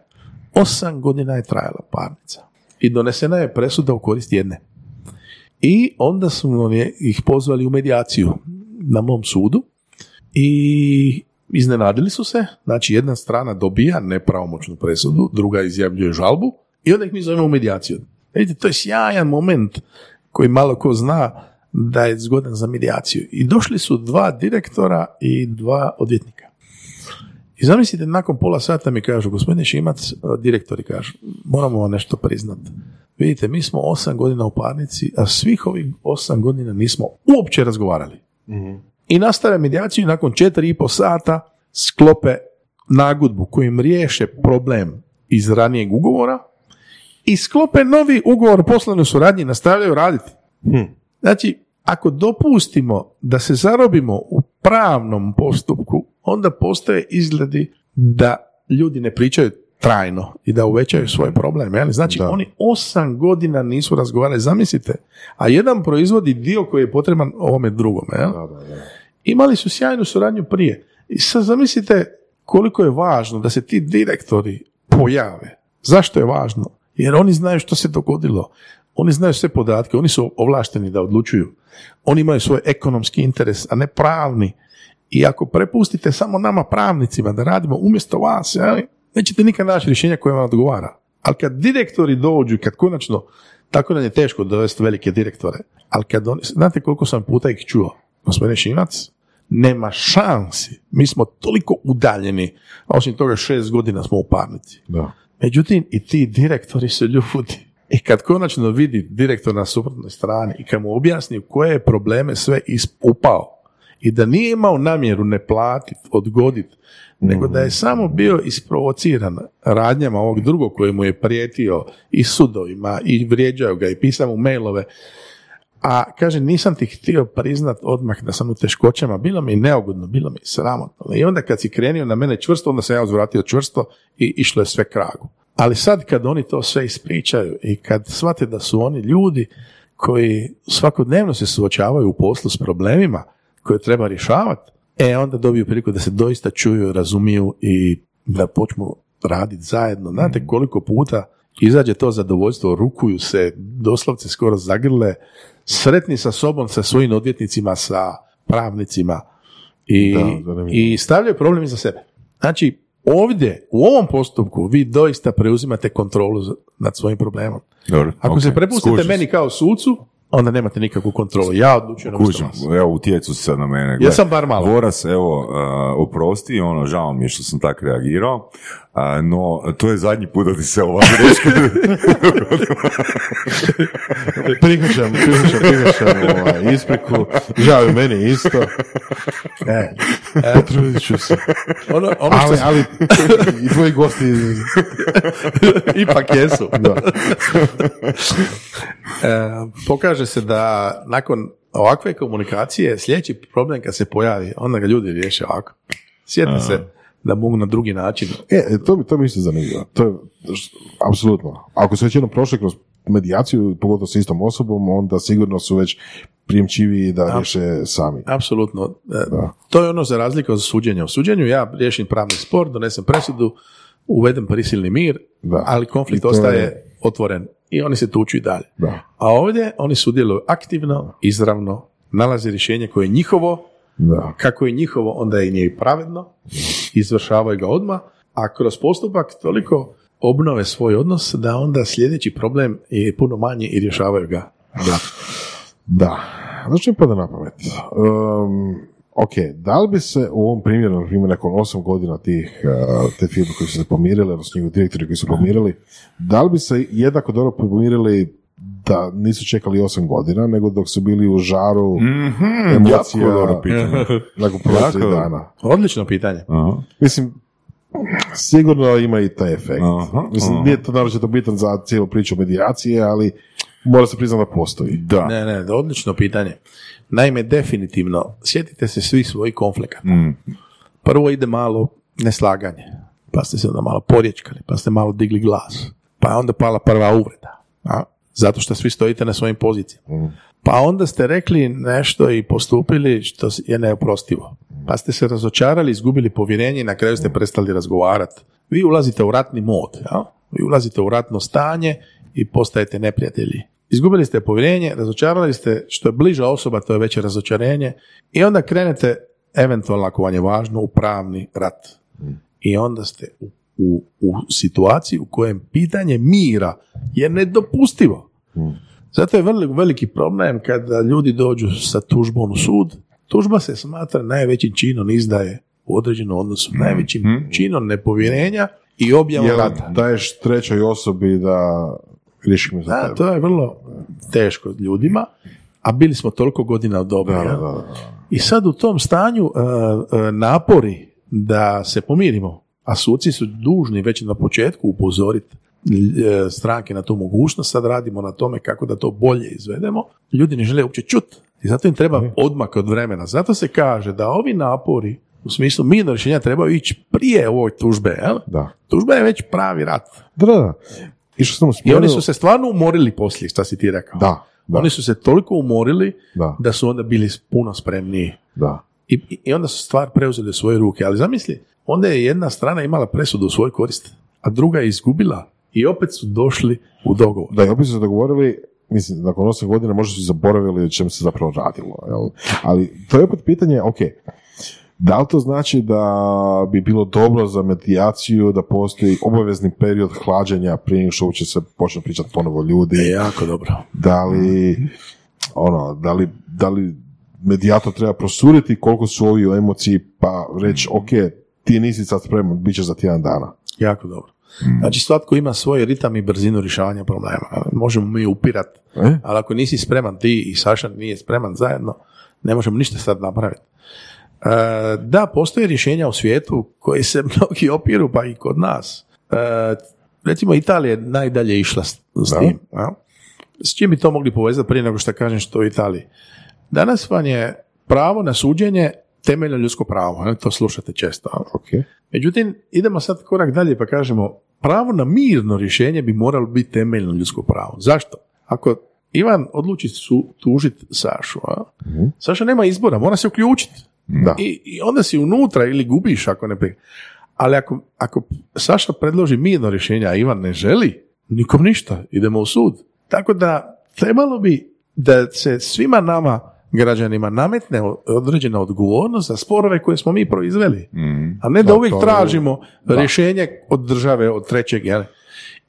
Osam godina je trajala parnica. I donesena je presuda u korist jedne. I onda smo ih pozvali u medijaciju na mom sudu i iznenadili su se, znači jedna strana dobija nepravomoćnu presudu, druga izjavljuje žalbu i onda ih mi zovemo u medijaciju. Vidite, to je sjajan moment koji malo ko zna da je zgodan za medijaciju. I došli su dva direktora i dva odvjetnika. I zamislite, nakon pola sata mi kažu, gospodine Šimac, direktori kažu, moramo vam nešto priznati. Vidite, mi smo osam godina u parnici, a svih ovih osam godina nismo uopće razgovarali. I nastave medijaciju i nakon četiri i po sata sklope nagodbu kojim riješe problem iz ranijeg ugovora i sklope novi ugovor o poslovnoj suradnji i nastavljaju raditi. Znači, ako dopustimo da se zarobimo u pravnom postupku, onda postoje izgledi da ljudi ne pričaju trajno i da uvećaju svoje probleme. jel? Znači, Da. oni osam godina nisu razgovarali, zamislite. A jedan proizvodi dio koji je potreban ovome drugome. Jel? Da, da, da. Imali su sjajnu suradnju prije. I sad zamislite koliko je važno da se ti direktori pojave. Zašto je važno? Jer oni znaju što se dogodilo. Oni znaju sve podatke, oni su ovlašteni da odlučuju. Oni imaju svoj ekonomski interes, a ne pravni. I ako prepustite samo nama pravnicima da radimo umjesto vas, nećete nikad naći rješenja koje vam odgovara. Ali kad direktori dođu, kad konačno, tako nam je teško dovesti velike direktore, ali kad oni, znate koliko sam puta ih čuo, gospodine Šimac, nema šansi. Mi smo toliko udaljeni, a osim toga šest godina smo u parnici. Da. Međutim, i ti direktori su ljudi. I kad konačno vidi direktor na suprotnoj strani i kad mu objasni u koje je probleme sve upao i da nije imao namjeru ne platiti, odgoditi, nego da je samo bio isprovociran radnjama ovog drugog koji mu je prijetio i sudovima i vrijeđao ga i pisao mu mailove, a kaže nisam ti htio priznat odmah da sam u teškoćama, bilo mi neugodno, bilo mi sramotno. I onda kad si krenio na mene čvrsto, onda sam ja uzvratio čvrsto i išlo je sve kragu. Ali sad kad oni to sve ispričaju i kad shvate da su oni ljudi koji svakodnevno se suočavaju u poslu s problemima koje treba rješavati, e onda dobiju priliku da se doista čuju, razumiju i da počnu raditi zajedno. Znate koliko puta izađe to zadovoljstvo, rukuju se, doslovce skoro zagrle, sretni sa sobom, sa svojim odvjetnicima, sa pravnicima i, Da, i stavljaju problem iza sebe. Znači, ovdje, u ovom postupku, vi doista preuzimate kontrolu nad svojim problemom. Ako ok, se prepustite skužim meni kao sucu, onda nemate nikakvu kontrolu. Ja odlučujem Kužim, evo utjecu se na mene. Gle, Jesam bar malo. Voras, evo, uh, oprosti, ono, žao mi je što sam tak reagirao, uh, no to je zadnji put da ti se ova greška Prihvaćam, prihvaćam, prihvaćam ovaj, ispriku. Žao je meni isto. E, Potrudit ću se. ono, ono što Ali, ali i tvoji gosti ipak jesu. da. E, pokaže se da nakon ovakve komunikacije sljedeći problem kad se pojavi, onda ga ljudi riješe ovako. Sjeti se da mogu na drugi način. E, to mi, to mi isto zanimljivo. To je, apsolutno. Ako su već jednom prošli kroz medijaciju, pogotovo s istom osobom, onda sigurno su već primčiviji da riješe sami. Apsolutno. E, To je ono za razliku od suđenja. U suđenju ja riješim pravni spor, donesem presudu, uvedem prisilni mir, Da. ali konflikt to ostaje je- otvoren i oni se tuču i dalje. Da. A ovdje oni sudjeluju aktivno, izravno, nalaze rješenje koje je njihovo, Da. kako je njihovo, onda je i pravedno, izvršavaju ga odmah, a kroz postupak toliko obnove svoj odnos da onda sljedeći problem je puno manji i rješavaju ga. Da. Da. Znači što mi pada na pamet? Um, ok, da li bi se u ovom primjeru, na primjer, nakon osam godina tih, uh, te firme koji su se pomirili, odnosno njihovi direktori koji su pomirili, da li bi se jednako dobro pomirili da nisu čekali osam godina, nego dok su bili u žaru emocija jako dobro pitanje. nakon dana. Odlično pitanje. Aha. Mislim, sigurno ima i taj efekt. Aha, Mislim, nije to naročito bitan za cijelu priču medijacije, ali mora se priznati da postoji. Da. Ne, ne, odlično pitanje. Naime, definitivno, sjetite se svi svojih konflikata. Mm. Prvo ide malo neslaganje, pa ste se onda malo porječkali, pa ste malo digli glas, pa je onda pala prva uvreda, a? Zato što svi stojite na svojim pozicijama. Pa onda ste rekli nešto i postupili što je neoprostivo. Pa ste se razočarali, izgubili povjerenje i na kraju ste prestali razgovarati. Vi ulazite u ratni mod, ja? vi ulazite u ratno stanje i postajete neprijatelji. Izgubili ste povjerenje, razočarali ste, što je bliža osoba, to je veće razočarenje i onda krenete, eventualno ako vam je važno, u pravni rat. I onda ste u, u, u situaciji u kojem pitanje mira je nedopustivo. Zato je veliki problem kada ljudi dođu sa tužbom u sud. Tužba se smatra najvećim činom izdaje u određenom odnosu, najvećim činom nepovjerenja i objavom rata. daješ trećoj osobi da riješi mi za Da, tebe? to je vrlo teško ljudima, a bili smo toliko godina. Da, da, da. I sad u tom stanju e, e, napori da se pomirimo, a suci su dužni već na početku upozoriti e, stranke na tu mogućnost, sad radimo na tome kako da to bolje izvedemo, ljudi ne žele uopće čuti. I zato im treba odmak od vremena. Zato se kaže da ovi napori U smislu mirno rješenja trebaju ići prije ovoj tužbe. Jel? Da. Tužba je već pravi rat. Da, da, da. Išao sam I oni su se stvarno umorili poslije, šta si ti rekao. Da, da, Oni su se toliko umorili da, da su onda bili puno spremniji. da. I, i- onda su stvar preuzeli u svoje ruke. Ali zamisli, onda je jedna strana imala presudu u svoj korist, a druga je izgubila i opet su došli u dogovor. Da, i opet su dogovorili, mislim, nakon 8 godina možda su zaboravili o čem se zapravo radilo. Jel? Ali to je opet pitanje, ok, da li to znači da bi bilo dobro za medijaciju da postoji obavezni period hlađenja prije nego što će se počne pričati ponovo ljudi? E, jako dobro. Da li, ono, da li, da li medijator treba prosuriti koliko su ovi u emociji pa reći, ok, ti nisi sad spreman, bit će za tjedan dana. Jako dobro. Znači svatko ima svoj ritam i brzinu rješavanja problema. Možemo mi upirat, E? ali ako nisi spreman ti i Saša nije spreman zajedno, ne možemo ništa sad napraviti. E, da, postoje rješenja u svijetu koji se mnogi opiru, pa i kod nas. E, recimo Italija je najdalje išla s, Da. tim. jel? S čim bi to mogli povezati prije nego što kažem što u Italiji? Danas vam je pravo na suđenje temeljno ljudsko pravo, ne? to slušate često. jel? Ok. Međutim, idemo sad korak dalje pa kažemo, pravo na mirno rješenje bi moralo biti temeljno ljudsko pravo. Zašto? Ako Ivan odluči su, tužiti Sašu, a? Saša nema izbora, mora se uključiti. Da. I, I onda si unutra ili gubiš ako ne pri... Ali ako, ako Saša predloži mirno rješenje, a Ivan ne želi, nikom ništa, idemo u sud. Tako da trebalo bi da se svima nama građanima nametne određena odgovornost za sporove koje smo mi proizveli. A ne da, Da, uvijek to tražimo rješenje od države, od trećeg. Jel?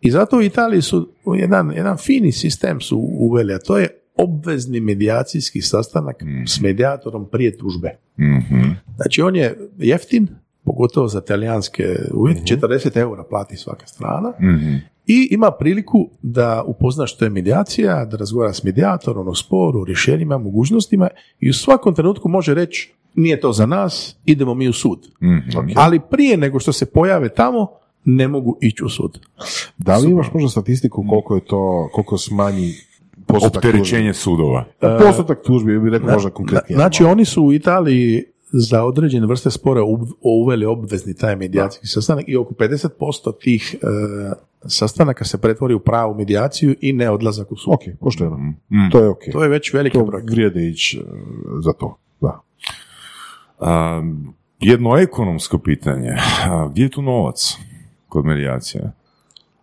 I zato u Italiji su jedan, jedan fini sistem su uveli, a to je obvezni medijacijski sastanak s medijatorom prije tužbe. Mhm. Znači on je jeftin, pogotovo za talijanske uvjete, 40 eura plati svaka strana Mhm. I ima priliku da upozna što je medijacija, da razgovara s medijatorom o sporu, o rješenjima, mogućnostima i u svakom trenutku može reći nije to za nas, idemo mi u sud. Mhm. Ali prije nego što se pojave tamo, ne mogu ići u sud. Da li imaš možda statistiku koliko je to, koliko smanji postotak Opterećenje sudova. Postotak tužbi, ja bih rekao možda konkretnije. Znači oni su u Italiji za određene vrste spora uv- uveli obvezni taj medijacijski sastanak i oko 50% tih e, sastanaka se pretvori u pravu medijaciju i ne odlazak u sud. Ok, pošteno. To je ok. To je već veliki broj. vrijede ići e, za to. Da. A, jedno ekonomsko pitanje. Gdje je tu novac kod medijacije?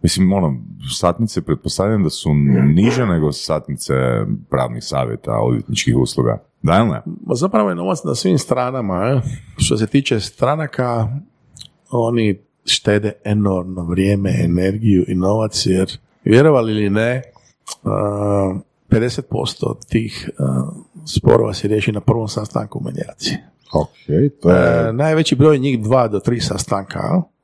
Mislim, ono, satnice pretpostavljam da su niže nego satnice pravnih savjeta, odvjetničkih usluga. Da ili ne? Zapravo je novac na svim stranama. eh. Što se tiče stranaka, oni štede enormno vrijeme, energiju i novac, jer vjerovali ili ne, a, 50% tih sporova se riješi na prvom sastanku u medijaciji. Ok, to je E, najveći broj njih dva do tri sastanka.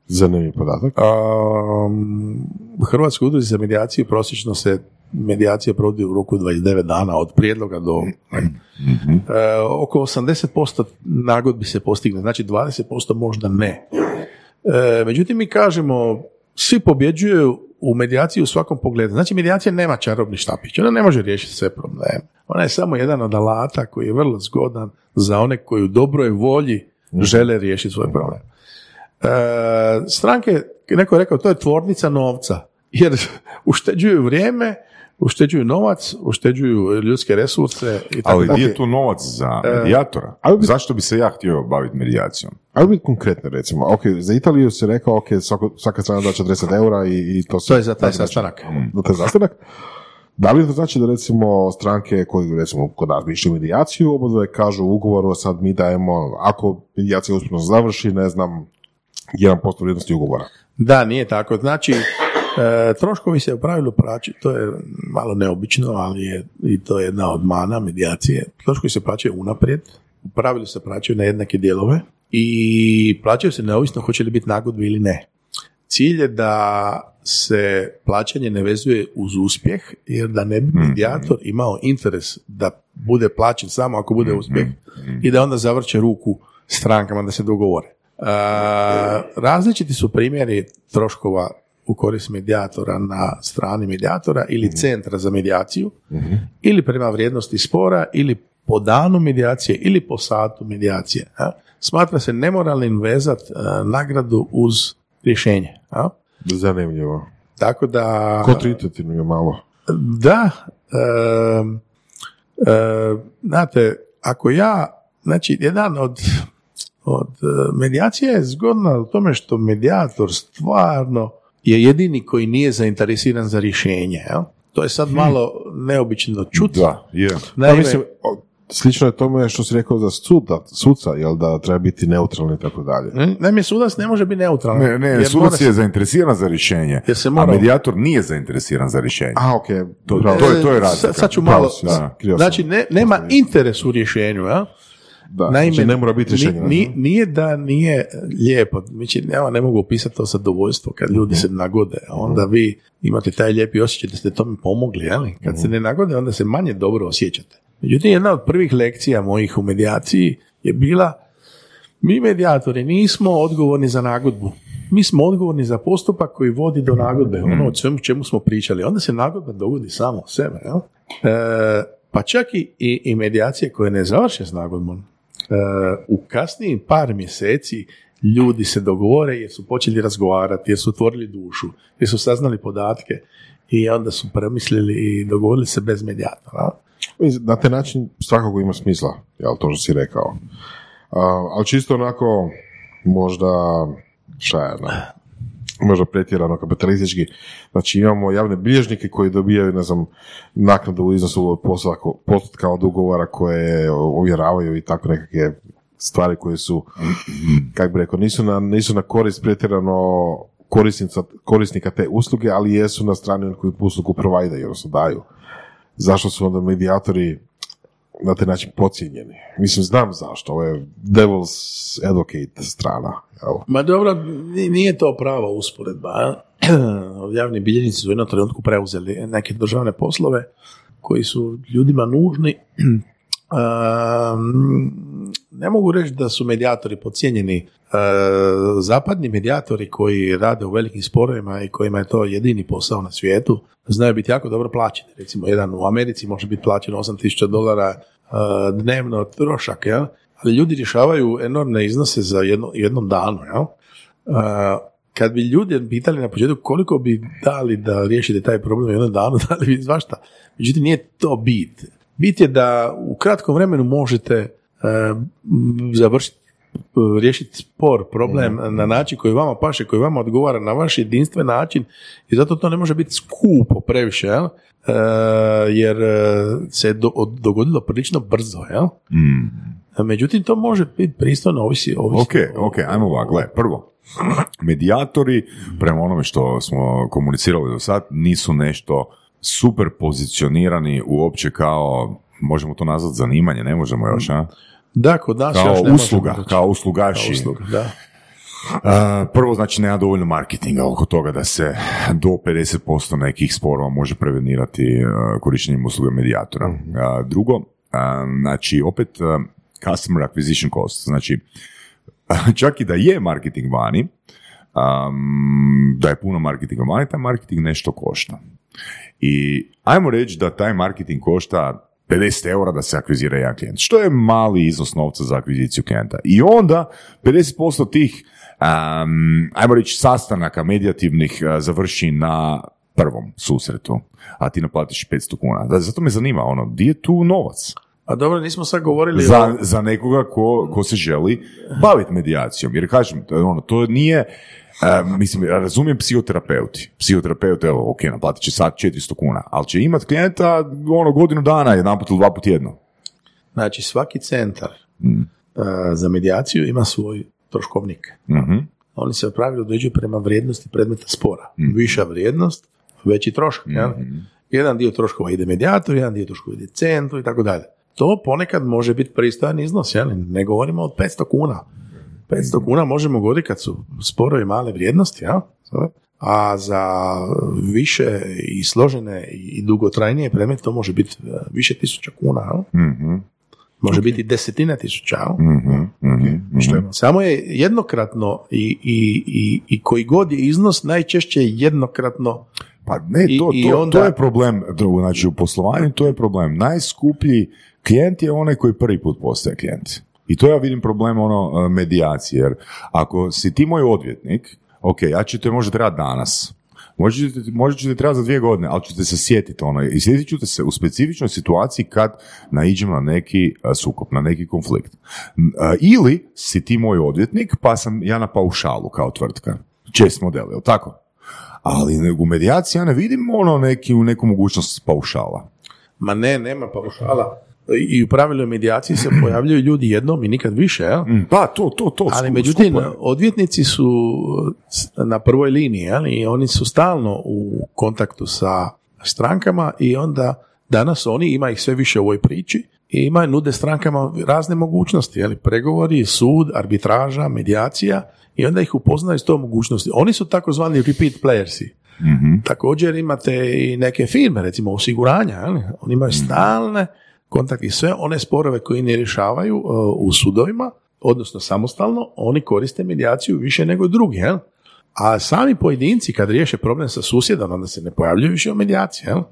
zanimljiv podatak. Um, u Hrvatskoj udruzi za medijaciju prosječno se medijacija provodi u roku 29 dana od prijedloga do E, oko 80% nagodbi se postigne, znači 20% možda ne. E, međutim, mi kažemo, svi pobjeđuju u medijaciji u svakom pogledu. Znači, medijacija nema čarobni štapić, ona ne može riješiti sve probleme. Ona je samo jedan od alata koji je vrlo zgodan za one koji u dobroj volji žele riješiti svoj problem. E, stranke, neko je rekao, to je tvornica novca, jer ušteđuju vrijeme, ušteđuju novac, ušteđuju ljudske resurse i tako Ali gdje je tu novac za E, medijatora? Zašto bi se ja htio baviti medijacijom? Ali biti konkretno recimo, ok, za Italiju se rekao, ok, svako, svaka strana da 40 eura i, i to se... To je za taj sastanak. Za taj sastanak. Da li to znači da recimo stranke koji recimo kod nas bi išli u medijaciju, obodve kažu u ugovoru, a sad mi dajemo, ako medijacija uspješno završi, ne znam, 1% vrijednosti ugovora. Da, nije tako. Znači, e, troškovi se u pravilu plaćaju, to je malo neobično, ali je i to je jedna od mana medijacije. Troškovi se plaćaju unaprijed, u pravilu se plaćaju na jednake dijelove i plaćaju se neovisno hoće li biti nagodbe ili ne. Cilj je da se plaćanje ne vezuje uz uspjeh, jer da ne bi medijator imao interes da bude plaćen samo ako bude uspjeh i da onda zavrće ruku strankama da se dogovore. E, različiti su primjeri troškova u korist medijatora na strani medijatora ili centra za medijaciju ili prema vrijednosti spora ili po danu medijacije ili po satu medijacije. a, Smatra se nemoralnim vezat a, nagradu uz rješenje. a. Zanimljivo. Tako da... Kontraintuitivno je malo. Da, em, e, znate, ako ja, znači, jedan od, od e, medijacija je zgodna u tome što medijator stvarno je jedini koji nije zainteresiran za rješenje. Jel? To je sad malo neobično čuti. Da, je. Pa Naime, mislim, o, slično je tome što si rekao za suda, suca, jel da treba biti neutralni i tako dalje. naime, sudac ne može biti neutralan. Ne, ne, jer sudac se- je zainteresiran za rješenje, Jer se a mora- medijator nije zainteresiran za rješenje. A, ok, To- bravo. to je- to je razlika. Sad, ću malo... da, znači, ne, nema interes u rješenju, ja? Da, Naime, znači ne mora biti rješenje. ni- ni- nije da nije lijepo, znači, ja ne mogu opisati to zadovoljstvo kad ljudi se nagode, a onda vi imate taj lijepi osjećaj da ste tome pomogli, jel? kad se ne nagode onda se manje dobro osjećate. Međutim, jedna od prvih lekcija mojih u medijaciji je bila mi medijatori nismo odgovorni za nagodbu. Mi smo odgovorni za postupak koji vodi do nagodbe, ono o svemu čemu smo pričali. Onda se nagodba dogodi samo sebe. Jel? E, pa čak i, i, i medijacije koje ne završe s nagodbom. U kasnijim par mjeseci ljudi se dogovore jer su počeli razgovarati, jer su otvorili dušu, jer su saznali podatke i onda su premislili i dogovorili se bez medijatora. Na taj način svakako ima smisla, jel, to što si rekao. A, ali čisto onako, možda, šta možda pretjerano kapitalistički. Znači imamo javne bilježnike koji dobijaju, ne znam, naknadu u iznosu od postotka- postotka od ugovora koje ovjeravaju i tako nekakve stvari koje su, kako bi rekao, nisu na, nisu na korist pretjerano korisnika te usluge, ali jesu na strani koji uslugu provajdaju, odnosno daju zašto su onda medijatori na taj način pocijenjeni. Mislim, znam zašto, ovo je devil's advocate strana. Jel? Ma dobro, ni- nije to prava usporedba. Javni bilježnici su u jednom trenutku preuzeli neke državne poslove koji su ljudima nužni. ne mogu reći da su medijatori podcijenjeni. Uh, zapadni medijatori koji rade u velikim sporovima i kojima je to jedini posao na svijetu, znaju biti jako dobro plaćeni. Recimo, jedan u Americi može biti plaćen 8000 dolara uh, dnevno trošak, jel? ali ljudi rješavaju enormne iznose za jedno, jednom danu. Jel? Uh, kad bi ljudi pitali na početku koliko bi dali da riješite taj problem u jednom danu, dali bi svašta. Međutim, nije to bit. Bit je da u kratkom vremenu možete završiti uh, riješiti spor, problem na način koji vama paše, koji vama odgovara na vaš jedinstven način i zato to ne može biti skupo previše, jel? Uh, jer uh, se do, od- dogodilo prilično brzo, jel? Mm. Međutim, to može biti pristojno, ovisi, ovisi Ok, ok, ajmo ovako, gle, prvo, medijatori, prema onome što smo komunicirali do sad, nisu nešto super pozicionirani uopće kao, možemo to nazvati zanimanje, ne možemo još, a? Da, kod nas Kao još ne možemo usluga, reći. kao uslugaši. Kao usluga, da. A, prvo, znači, nema dovoljno marketinga oko toga da se do 50% nekih sporova može prevenirati a, korištenjem usluga medijatora. A, drugo, znači, opet customer acquisition cost, znači, čak i da je marketing vani, um, da je puno marketinga vani, taj marketing nešto košta. I ajmo reći da taj marketing košta 50 eura da se akvizira jedan klijent, što je mali iznos novca za akviziciju klijenta. I onda 50% tih, um, ajmo reći, sastanaka medijativnih uh, završi na prvom susretu, a ti naplatiš 500 kuna. Da, zato me zanima, ono, di je tu novac? A dobro, nismo sad govorili za, o... za nekoga ko, ko se želi baviti medijacijom. Jer kažem, ono, to nije, e, mislim, razumijem psihoterapeuti. Psihoterapeut, evo, ok, naplatit će sad 400 kuna, ali će imat klijenta ono godinu dana, jedan put ili dva put jedno. Znači, svaki centar Mm. a, za medijaciju ima svoj troškovnik. Mhm. Oni se u pravilu određuju prema vrijednosti predmeta spora. Mhm. Viša vrijednost, veći trošak. jel? Jedan dio troškova ide medijatoru, jedan dio troškova ide centru i tako dalje. To ponekad može biti pristojan iznos, jel? ne govorimo od 500 kuna. 500 kuna možemo govoriti kad su sporovi male vrijednosti, ja? a za više i složene i dugotrajnije predmete to može biti e, više tisuća kuna. jel? Mhm. Može biti desetina tisuća. jel? Mhm. Mhm. Pošteno. Samo je jednokratno i, i, i, i koji god je iznos, najčešće je jednokratno Pa ne, I- to, i to, onda- to je problem, drugo, znači u poslovanju to je problem. Najskuplji klijent je onaj koji prvi put postaje klijent. I to ja vidim problem ono e, medijacije, jer ako si ti moj odvjetnik, ok, ja ću te možda trebati danas, Možda ću, te- trebati za dvije godine, ali ću te se sjetiti ono, i sjetit ću te se u specifičnoj situaciji kad naiđem na neki e, sukob, na neki konflikt. E, ili si ti moj odvjetnik, pa sam ja na paušalu kao tvrtka. Čest model, je tako? Ali u medijaciji ja ne vidim ono neki, neku mogućnost paušala. Ma ne, nema paušala. I u pravilu medijaciji se pojavljaju ljudi jednom i nikad više, jel? Mm, Pa, to, to, to. Ali sku- međutim, skupo je. odvjetnici su s- na prvoj liniji, jel? i oni su stalno u kontaktu sa strankama i onda danas oni, ima ih sve više u ovoj priči, i ima nude strankama razne mogućnosti, jel? pregovori, sud, arbitraža, medijacija i onda ih upoznaju s to mogućnosti. Oni su takozvani repeat playersi. Također imate i neke firme, recimo osiguranja, jel? oni imaju stalne kontakte i sve one sporove koji ne rješavaju uh, u sudovima, odnosno samostalno, oni koriste medijaciju više nego drugi. Jel? A sami pojedinci kad riješe problem sa susjedom, onda se ne pojavljuju više u medijaciji. Jel?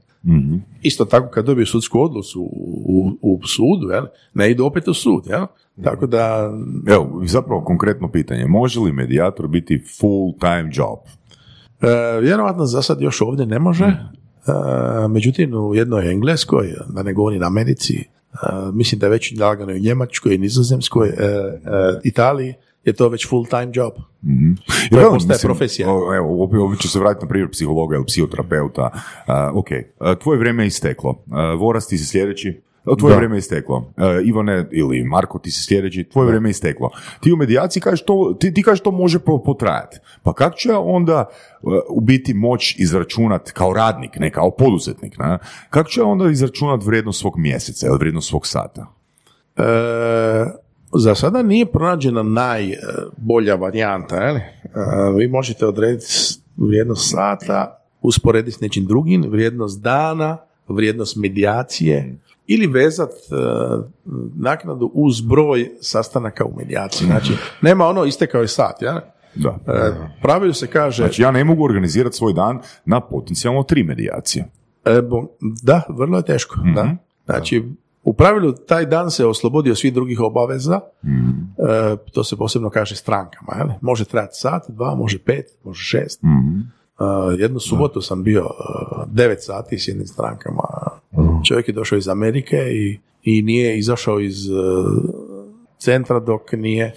Isto tako kad dobiju sudsku odluku u, u, u sudu, jel? ne idu opet u sud. Jel? Tako da Evo, zapravo konkretno pitanje, može li medijator biti full time job? E, vjerojatno za sad još ovdje ne može, e, međutim u jednoj Engleskoj, da ne govorim Americi, mislim da je već lagano i u Njemačkoj, Nizozemskoj, e, e, Italiji, je to već full time job. To je postaje profesija. o- Evo, opet, opet ću se vratiti na primjer psihologa ili psihoterapeuta. A, ok, a, tvoje vrijeme je isteklo. A, Voras, ti si sljedeći. Tvoje Da. vrijeme je isteklo. A, Ivane ili Marko, ti si sljedeći. Tvoje vrijeme je isteklo. Ti u medijaciji kažeš to, ti, ti kažeš to može po- potrajati. Pa kako ću ja onda uh, u biti moć izračunat kao radnik, ne kao poduzetnik, ne? kako ću ja onda izračunat vrijednost svog mjeseca ili vrijednost svog sata? E, za sada nije pronađena najbolja varijanta. E, vi možete odrediti vrijednost sata, usporediti s nečim drugim, vrijednost dana, vrijednost medijacije ili vezat e, naknadu uz broj sastanaka u medijaciji. Znači, nema ono istekao je sat. Ja? Da. E, pravilu se kaže, Znači ja ne mogu organizirati svoj dan na potencijalno tri medijacije. E, bo- da, vrlo je teško. Da. Znači, u pravilu taj dan se oslobodi od svih drugih obaveza, E, to se posebno kaže strankama. Jel? Može trajati sat, dva, može pet, može šest. E, jednu subotu sam bio e, devet sati s jednim strankama. Čovjek je došao iz Amerike i, i nije izašao iz e, centra dok nije e,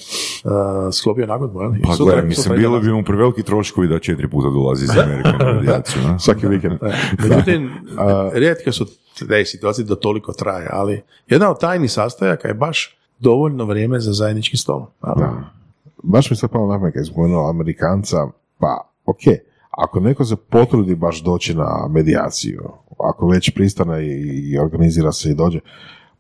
sklopio nagodbu. Pa sutra- gledaj, mislim, bilo bi mu preveliki troškovi da četiri puta dolazi iz Amerike na medijaciju. ne? Svaki vikend. Međutim, rijetke su te situacije da toliko traje, ali jedna od tajnih sastojaka je baš dovoljno vrijeme za zajednički stol. Baš mi se palo na pamet kad je spomenuo Amerikanca, pa ok, ako neko se potrudi baš doći na medijaciju, ako već pristane i, organizira se i dođe,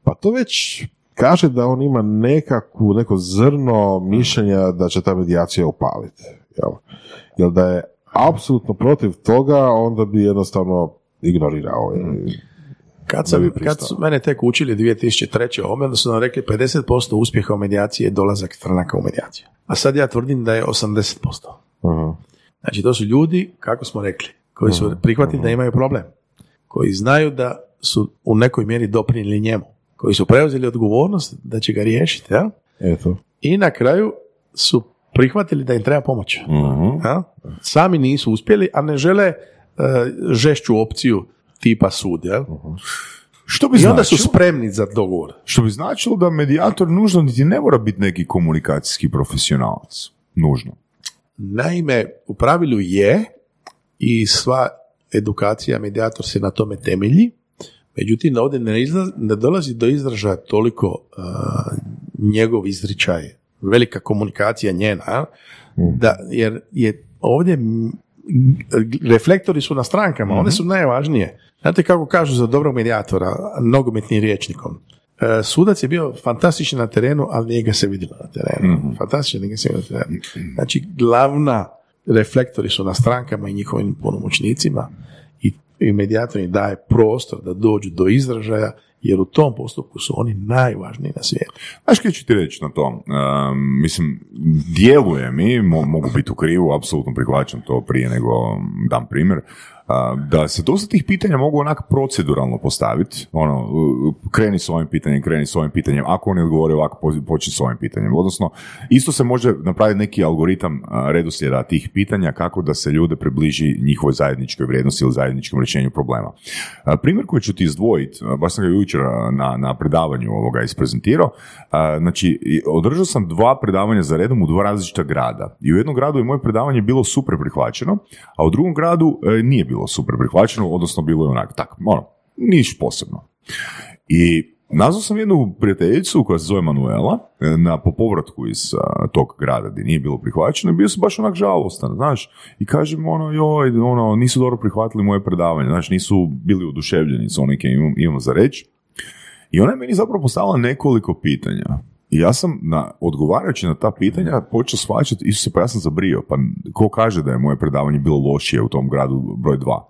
pa to već kaže da on ima nekakvu, neko zrno mišljenja da će ta medijacija upaliti. Jel? Jer da je apsolutno protiv toga, onda bi jednostavno ignorirao. i- Kad, sam, kad su mene tek učili 2003. ome, onda su nam rekli 50% uspjeha u medijaciji je dolazak stranaka u medijaciju. A sad ja tvrdim da je 80%. Aha. Znači to su ljudi, kako smo rekli, koji su prihvatili da imaju problem, koji znaju da su u nekoj mjeri doprinijeli njemu, koji su preuzeli odgovornost da će ga riješiti, jel? Eto. I na kraju su prihvatili da im treba pomoć. Mhm. Ja? Sami nisu uspjeli, a ne žele e, žešću opciju tipa sud. jel? Što bi I onda su značilo? spremni za dogovor. Što bi značilo da medijator nužno niti ne mora biti neki komunikacijski profesionalac. Nužno. Naime, u pravilu je i sva edukacija medijator se na tome temelji, međutim ovdje ne, izla- ne dolazi do izražaja toliko uh, njegov izričaj, velika komunikacija njena, a? da, jer je ovdje reflektori su na strankama, one su najvažnije. Znate kako kažu za dobrog medijatora, nogometnim riječnikom. E, Sudac je bio fantastičan na terenu, ali nije ga se vidjelo na terenu. Fantastičan, nije ga se vidjelo na terenu. Znači, glavna reflektori su na strankama i njihovim punomoćnicima i, i medijator im daje prostor da dođu do izražaja, jer u tom postupku su oni najvažniji na svijetu. Znaš kaj ću ti reći na to? Um, mislim, djeluje mi, mo- mogu biti u krivu, apsolutno prihvaćam to prije nego dam primjer, da se dosta tih pitanja mogu onak proceduralno postaviti, ono, kreni s ovim pitanjem, kreni s ovim pitanjem, ako oni odgovore ovako, po- počni s ovim pitanjem. Odnosno, isto se može napraviti neki algoritam redoslijeda tih pitanja kako da se ljude približi njihovoj zajedničkoj vrijednosti ili zajedničkom rješenju problema. Primjer koji ću ti izdvojiti, baš sam ga jučer na, na predavanju ovoga isprezentirao, znači, održao sam dva predavanja za redom u dva različita grada. I u jednom gradu je moje predavanje bilo super prihvaćeno, a u drugom gradu e, nije bilo super prihvaćeno, odnosno bilo je onak, tak, ono, niš posebno. I nazvao sam jednu prijateljicu koja se zove Manuela e, na po povratku iz a, tog grada gdje nije bilo prihvaćeno i bio sam baš onak žalostan, znaš, i kažem ono, joj, ono, nisu dobro prihvatili moje predavanje, znaš, nisu bili oduševljeni s onim koje imam, imam za reći. I ona je meni zapravo postavila nekoliko pitanja. I ja sam, na, odgovarajući na ta pitanja, počeo shvaćati, Isuse, pa ja sam zabrio, pa ko kaže da je moje predavanje bilo lošije u tom gradu broj dva?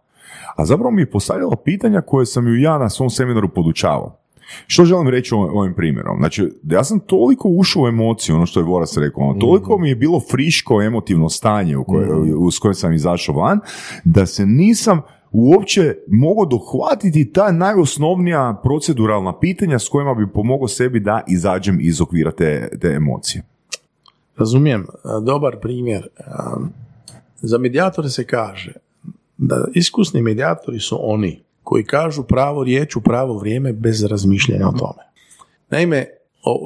A zapravo mi je postavljala pitanja koje sam ju ja na svom seminaru podučavao. Što želim reći ovim primjerom? Znači, ja sam toliko ušao u emociju, ono što je Voras rekao, ono, toliko mi je bilo friško emotivno stanje u koje, u- s kojim sam izašao van, da se nisam uopće mogao dohvatiti ta najosnovnija proceduralna pitanja s kojima bi pomogao sebi da izađem iz okvira te, te emocije. Razumijem, a, dobar primjer. A, Za medijatore se kaže da iskusni medijatori su oni koji kažu pravo riječ u pravo vrijeme bez razmišljanja o tome. Naime,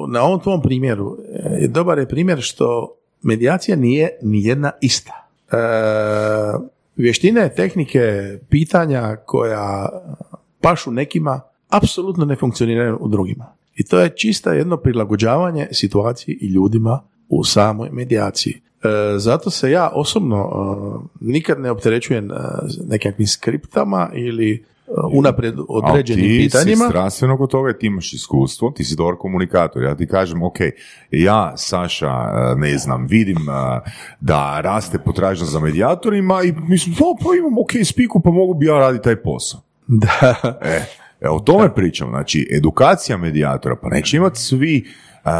na ovom tvom primjeru e, je dobar je primjer što medijacija nije ni jedna ista. E, vještine, tehnike, pitanja koja pašu nekima, apsolutno ne funkcioniraju u drugima. I to je čista jedno prilagođavanje situaciji i ljudima u samoj medijaciji. E, zato se ja osobno e, nikad ne opterećujem e, nekakvim skriptama ili unaprijed određenim ti pitanjima. si strastveno kod toga, ti imaš iskustvo, ti si dobar komunikator. Ja ti kažem, ok, ja, Saša, eh, ne znam, vidim eh, da raste potražnja za medijatorima i mislim, pa, pa imam ok spiku, pa mogu bi ja raditi taj posao. Da. E, e, o tome pričam. Znači, edukacija medijatora, pa neće imati svi eh,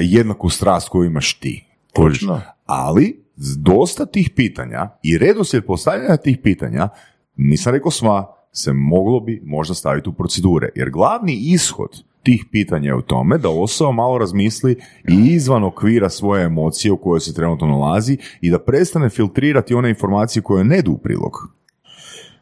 jednaku strast koju imaš ti. Točno. Ali, dosta tih pitanja i redoslijed postavljanja tih pitanja, nisam rekao sva, se moglo bi možda staviti u procedure. Jer glavni ishod tih pitanja je u tome da osoba malo razmisli i izvan okvira svoje emocije u kojoj se trenutno nalazi i da prestane filtrirati one informacije koje ne idu u prilog.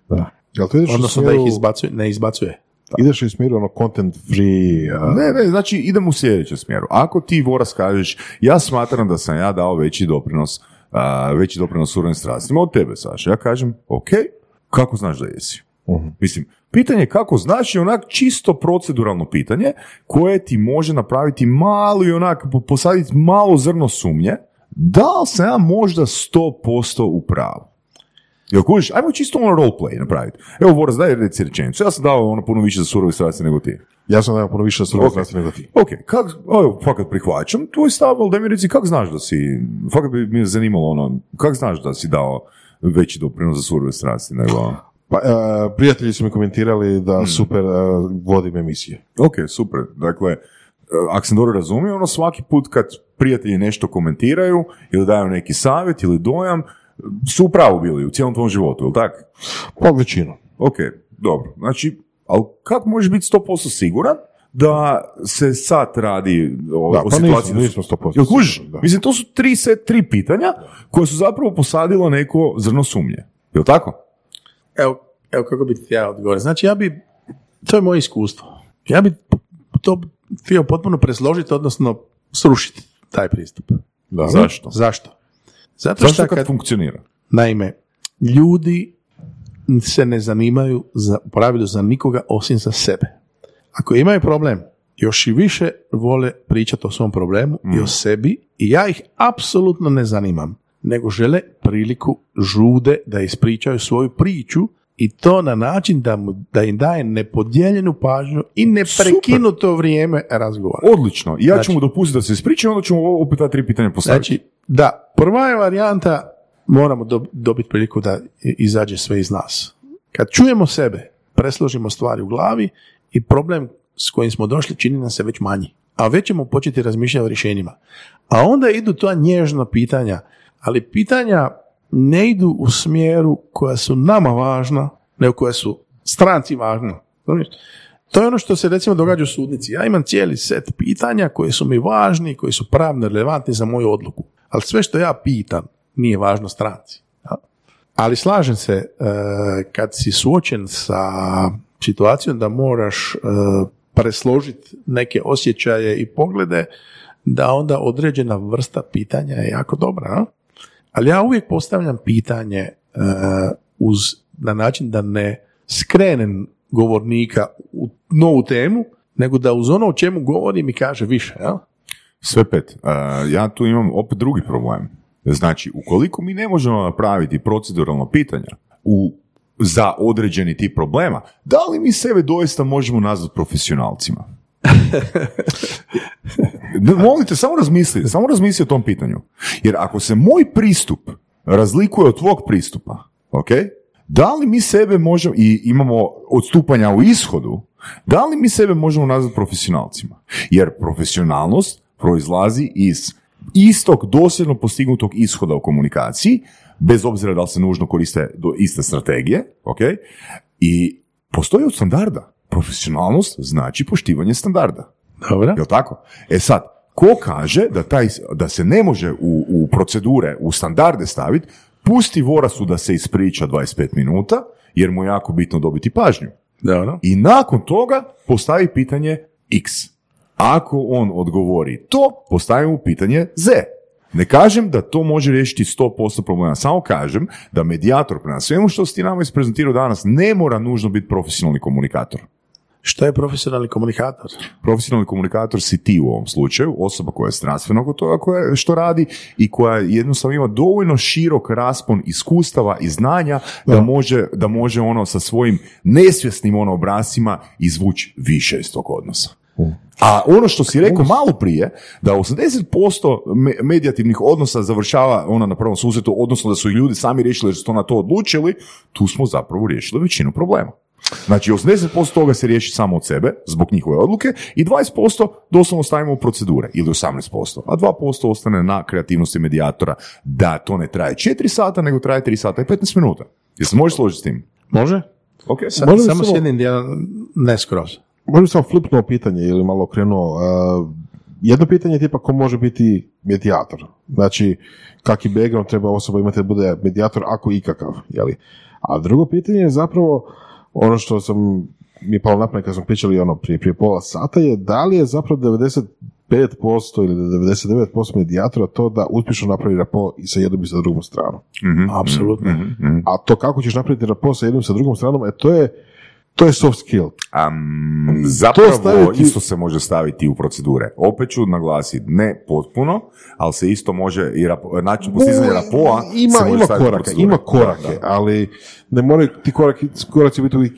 Da. Jel to ideš Odnosno da smjeru- ih izbacuje, ne izbacuje. Ideš u smjeru ono content free, a, Ne, ne, znači idemo u sljedećem smjeru. Ako ti Voras kažeš, ja smatram da sam ja dao veći doprinos, a, veći doprinos surovim strastima od tebe, Saša. Ja kažem, ok, kako znaš da jesi? Mislim, pitanje kako znaš je onak čisto proceduralno pitanje koje ti može napraviti malo i onak po- posaditi malo zrno sumnje da li sam ja možda 100% u pravu. Jel kužiš, ajmo čisto ono roleplay napraviti. Evo, Voras, daj reci rečenicu. Ja sam dao ono puno više za surovi strasti nego ti. ja sam da puno više surovo Ok. okay. nego ti. Ok, kak, evo, fakat prihvaćam tvoj stav, ali da mi reci kak znaš da si, fakat bi me zanimalo ono, kak znaš da si dao veći doprinos za surove strasti nego... Pa, e, prijatelji su mi komentirali Hmm. da super e, vodim emisije. Ok, super. Dakle, ako sam dobro razumio, ono svaki put kad prijatelji nešto komentiraju ili daju neki savjet ili dojam, su u pravu bili u cijelom tvom životu, ili tako? Pa većinu. Ok, dobro. Znači, ali kako možeš biti 100% siguran da se sad radi o, Da, o pa situaciji nismo, da nismo su- 100% Jel. Mislim, to su tri, set, tri pitanja koje su zapravo posadilo neko zrno sumnje. Jel tako? Evo, evo kako bi ti ja odgovorio. Znači ja bi, to je moje iskustvo. Ja bi to htio potpuno presložiti, odnosno srušiti taj pristup. Da. Zašto? Zašto? Zato što kad kad, funkcionira? naime, ljudi se ne zanimaju za, u pravilu za nikoga osim za sebe. Ako imaju problem, još i više vole pričati o svom problemu i o sebi i ja ih apsolutno ne zanimam, nego žele priliku žude da ispričaju svoju priču i to na način da, mu, da im daje nepodijeljenu pažnju i neprekinuto vrijeme razgovora. Odlično. Ja ću Znači- mu dopustiti da se ispriča, onda ću mu opet ta tri pitanja postaviti. Znači, da, prva je varijanta, moramo dob- dobiti priliku da izađe sve iz nas. Kad čujemo sebe, presložimo stvari u glavi i problem s kojim smo došli čini nam se već manji. A već ćemo početi razmišljati o rješenjima. A onda idu ta nježna pitanja, ali pitanja ne idu u smjeru koja su nama važna, nego koja su stranci važna. To je ono što se recimo događa u sudnici. Ja imam cijeli set pitanja koji su mi važni, koji su pravno relevantni za moju odluku. Ali sve što ja pitam nije važno stranci. Ali slažem se, e, kad si suočen sa situacijom da moraš e, presložiti neke osjećaje i poglede, da onda određena vrsta pitanja je jako dobra. Ali ja uvijek postavljam pitanje e, uz, na način da ne skrenem govornika u novu temu, nego da uz ono o čemu govori mi kaže više. Ja? Sve pet. Uh, ja tu imam opet drugi problem. Znači, ukoliko mi ne možemo napraviti proceduralno pitanja u, za određeni tip problema, da li mi sebe doista možemo nazvati profesionalcima? Molim te, samo razmisli, samo razmisli o tom pitanju. Jer ako se moj pristup razlikuje od tvog pristupa, ok? Da li mi sebe možemo, i imamo odstupanja u ishodu, da li mi sebe možemo nazvati profesionalcima? Jer profesionalnost proizlazi iz istog dosljedno postignutog ishoda u komunikaciji, bez obzira da li se nužno koriste do iste strategije, ok? I postoji od standarda. Profesionalnost znači poštivanje standarda. Dobro. Jel tako? E sad, ko kaže da, taj, da se ne može u, u procedure, u standarde staviti, pusti Vorasu da se ispriča 25 minuta, jer mu je jako bitno dobiti pažnju. Dobro. I nakon toga postavi pitanje X. Ako on odgovori to, postavi mu pitanje Z. Ne kažem da to može riješiti 100% problema, samo kažem da medijator prema svemu što si ti nama isprezentirao danas ne mora nužno biti profesionalni komunikator. Što je profesionalni komunikator? Profesionalni komunikator si ti u ovom slučaju, osoba koja je strastvena oko toga koja, što radi i koja jednostavno ima dovoljno širok raspon iskustava i znanja da, može, da može ono sa svojim nesvjesnim ono obrascima izvući više iz tog odnosa. A ono što si rekao malo prije, da 80% me- medijativnih odnosa završava ono na prvom susretu, odnosno da su i ljudi sami riješili jer su to na to odlučili, tu smo zapravo riješili većinu problema. Znači 80% toga se riješi samo od sebe, zbog njihove odluke, i 20% doslovno stavimo u procedure, ili 18%, a 2% ostane na kreativnosti medijatora, da to ne traje 4 sata, nego traje 3 sata i 15 minuta. Jel se možeš složiti s tim? Može? Ok. Sa, Može samo s samo- jednim dijelom, ne skroz. Možda sam flipnuo pitanje ili malo okrenuo. Uh, jedno pitanje je tipa ko može biti medijator. Znači, kakvi background treba osoba imati da bude medijator ako ikakav. Jeli? A drugo pitanje je zapravo ono što sam mi je palo na pamet kad smo pričali ono prije, prije pola sata je da li je zapravo 95% ili 99% medijatora to da uspješno napravi rapo i sa jednom i sa drugom stranom. Mhm, Apsolutno. mhm, mhm. A to kako ćeš napraviti rapo sa jednom i sa drugom stranom, e, to je to je soft skill. Am, zapravo staviti- isto se može staviti u procedure. Opet ću naglasiti, ne potpuno, ali se isto može i rapo, način postizanja rapoa ima, se može ima staviti korake, procedure. ima korake, Da, da. ali ne moraju ti koraki, koraci biti uvijek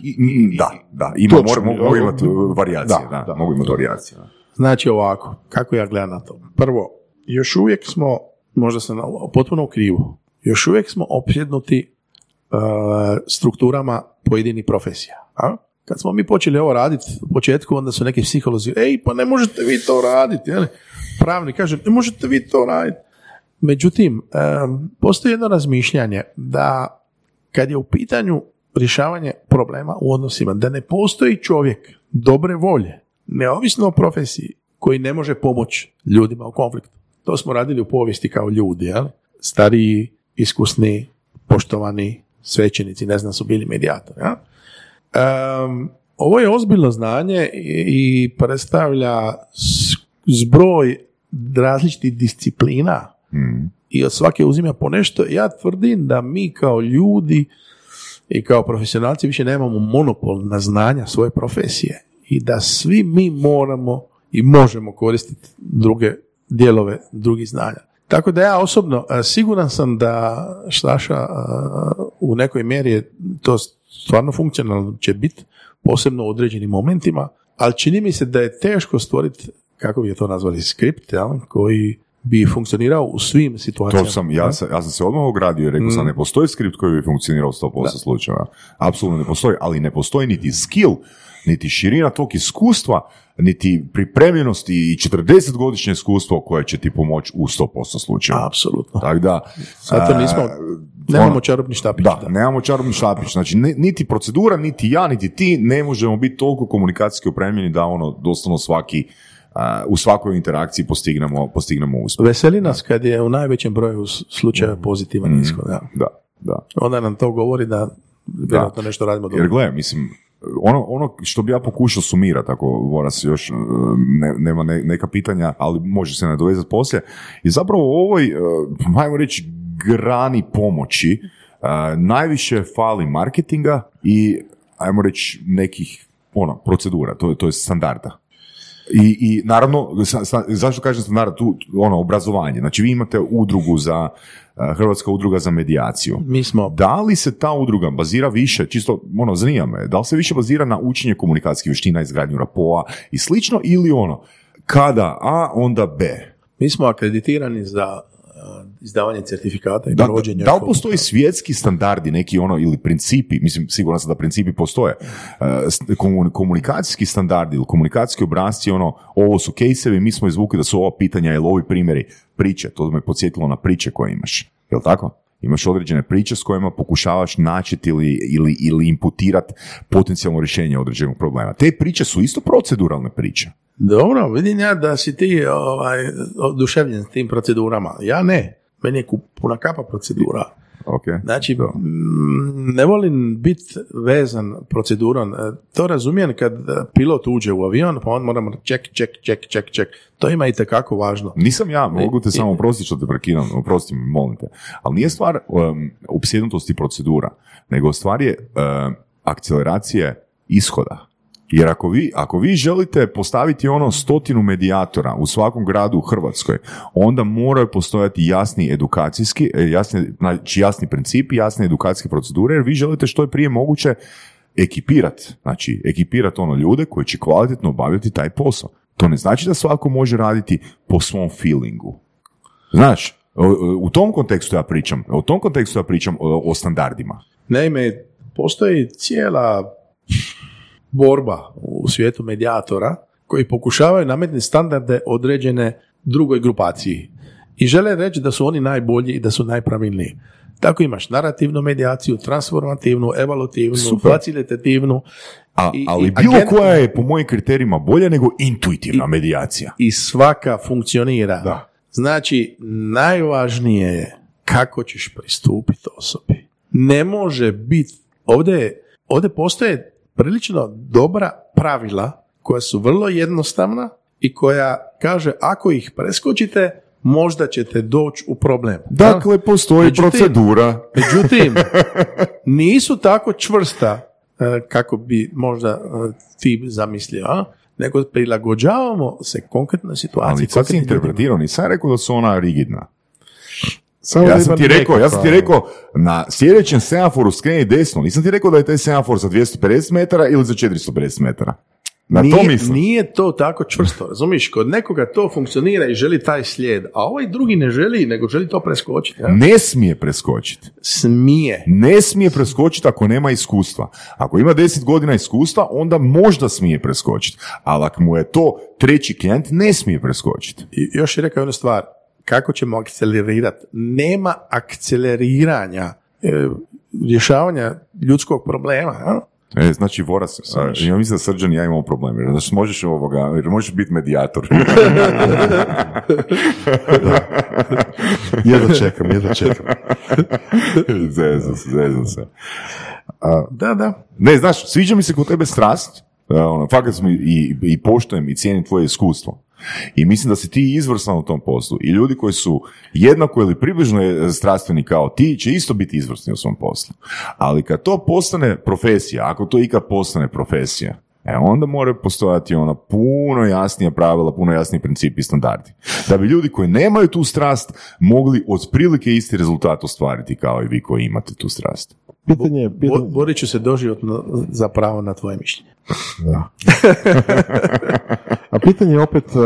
Da, da, ima, Točno. mogu, mogu imati varijacije, Da, da, da. mogu imati varijacije. da. Znači ovako, kako ja gledam na to? Prvo, još uvijek smo, možda sam na- potpuno u krivu, još uvijek smo opsjednuti strukturama pojedinih profesija. A? Kad smo mi počeli ovo raditi u početku, onda su neki psiholozi, ej, pa ne možete vi to raditi. jel? Pravni kaže, ne možete vi to raditi. Međutim, em, postoji jedno razmišljanje da kad je u pitanju rješavanje problema u odnosima, da ne postoji čovjek dobre volje, neovisno o profesiji, koji ne može pomoći ljudima u konfliktu. To smo radili u povijesti kao ljudi, jel? Stariji, iskusni, poštovani svećenici, ne znam, su bili medijatori. Ja? Em, ovo je ozbiljno znanje i, predstavlja zbroj različitih disciplina Mm. i od svake uzima po nešto. Ja tvrdim da mi kao ljudi i kao profesionalci više nemamo monopol na znanja svoje profesije i da svi mi moramo i možemo koristiti druge dijelove drugih znanja. Tako da ja osobno a, siguran sam da Štaša a, u nekoj mjeri je to stvarno funkcionalno će biti, posebno u određenim momentima, ali čini mi se da je teško stvoriti, kako bi to nazvali, skript, jel, koji bi funkcionirao u svim situacijama. To sam, ja, sam, ja sam se odmah ogradio i rekao Mm. sam, ne postoji skript koji bi funkcionirao u 100% slučajeva. Apsolutno ne postoji, ali ne postoji niti skill, niti širina tog iskustva, niti pripremljenosti i 40 godišnje iskustvo koje će ti pomoći u 100% slučajeva. Apsolutno. Tako da, Zato a, nismo Nemamo ono- čarobni štapić. Da, nemamo čarobni štapić. Znači, ni- niti procedura, niti ja, niti ti ne možemo biti toliko komunikacijski opremljeni da ono, doslovno svaki, u svakoj interakciji postignemo, postignemo uspjeh. Veseli nas kad je u najvećem broju slučajeva pozitivan ishod. Da. Da, da. Onda nam to govori da vjerojatno nešto radimo dobro. Jer gle, mislim, ono, ono što bi ja pokušao sumirati, ako Voras još e, ne, nema ne- neka pitanja, ali može se nadovezati poslije, je zapravo u ovoj, e, ajmo reći, grani pomoći najviše fali marketinga i, ajmo reći, nekih ono, procedura, to, to je standarda. I, i naravno, sa- sa- zašto kažem standard, tu ono, obrazovanje. Znači vi imate udrugu za, Hrvatska udruga za medijaciju. Mi smo Da li se ta udruga bazira više, čisto ono, zanima me, da li se više bazira na učenje komunikacijskih vještina, izgradnju rapoa i slično, ili ono, kada A, onda B? Mi smo akreditirani za izdavanje certifikata i Da, provođenje. da li postoji svjetski standardi, neki ono, ili principi, mislim, siguran sam da principi postoje, uh, komunikacijski standardi ili komunikacijski obrazci, ono, ovo su kejsevi, mi smo izvukli da su ova pitanja ili ovi primjeri priče, to me podsjetilo na priče koje imaš, je li tako? Imaš određene priče s kojima pokušavaš načeti ili, ili, ili imputirati potencijalno rješenje određenog problema. Te priče su isto proceduralne priče. Dobro, vidim ja da si ti ovaj, oduševljen s tim procedurama. Ja ne. Meni je puna kapa procedura. Ok? Znači, mm, ne volim biti vezan procedurom. E, To razumijem kad e, pilot uđe u avion, pa on moramo ček, ček, ček, ček, ček. To ima i tekako važno. Nisam ja, mogu te samo oprostiti što te prekidam, oprosti mi, molim te. Ali nije stvar um, opsjednutosti procedura, nego stvar je um, akceleracije ishoda. Jer ako vi, ako vi želite postaviti ono stotinu medijatora u svakom gradu u Hrvatskoj, onda moraju postojati jasni edukacijski, e, jasni, znači jasni principi, jasne edukacijske procedure, jer vi želite što je prije moguće ekipirati, znači ekipirati ono ljude koji će kvalitetno obavljati taj posao. To ne znači da svako može raditi po svom feelingu. Znaš, u tom kontekstu ja pričam, u tom kontekstu ja pričam o, o standardima. Naime, postoji cijela borba u svijetu medijatora koji pokušavaju nametnuti standarde određene drugoj grupaciji i žele reći da su oni najbolji i da su najpravilniji. Tako imaš narativnu medijaciju, transformativnu, evolutivnu, Super. facilitativnu A, I- ali i bilo agent- koja je po mojim kriterijima bolja nego intuitivna medijacija. i svaka funkcionira. Da. Znači, najvažnije je kako ćeš pristupiti osobi. Ne može biti, ovdje, je- ovdje postoje prilično dobra pravila koja su vrlo jednostavna i koja kaže ako ih preskočite, možda ćete doći u problem. Dakle, postoji Međutim- procedura. Međutim, nisu tako čvrsta e, kako bi možda e, ti zamislio, a? nego prilagođavamo se konkretnoj situaciji. Ali sad si interpretirao, nisam rekao da su ona rigidna. Samo Ja sam ti rekao, ja sam ti rekao, na sljedećem semaforu skreni desno. Nisam ti rekao da je taj semafor za 250 metara ili za 450 metara. Na nije, to mislim. Nije to tako čvrsto, razumiješ? Kod nekoga to funkcionira i želi taj slijed, a ovaj drugi ne želi, nego želi to preskočiti. a? Ne smije preskočiti. Smije. Ne smije preskočiti ako nema iskustva. Ako ima 10 godina iskustva, onda možda smije preskočiti. Ali ako mu je to treći klijent, ne smije preskočiti. I još je rekao jednu stvar, kako ćemo akcelerirati? Nema akceleriranja e, rješavanja ljudskog problema. a? E, znači, Voras, a, ja mislim da Srđan i ja imamo problem. Jer znači, možeš ovoga, jer možeš biti medijator. Jedva čekam, jedva čekam. zezam se, zezam se. Da, da. Ne, znaš, sviđa mi se kod tebe strast, e, ono, fakat sam i, i poštujem i cijenim tvoje iskustvo. I mislim da si ti izvrstan u tom poslu. I ljudi koji su jednako ili približno e, strastveni kao ti, će isto biti izvrsni u svom poslu. Ali kad to postane profesija, ako to ikad postane profesija, E onda moraju postojati ona puno jasnija pravila, puno jasniji principi i standardi. Da bi ljudi koji nemaju tu strast mogli otprilike isti rezultat ostvariti kao i vi koji imate tu strast. Pitanje, Bo- pitanje, borit ću se doživotno za pravo na tvoje mišljenje. Da. Pitanje je opet uh,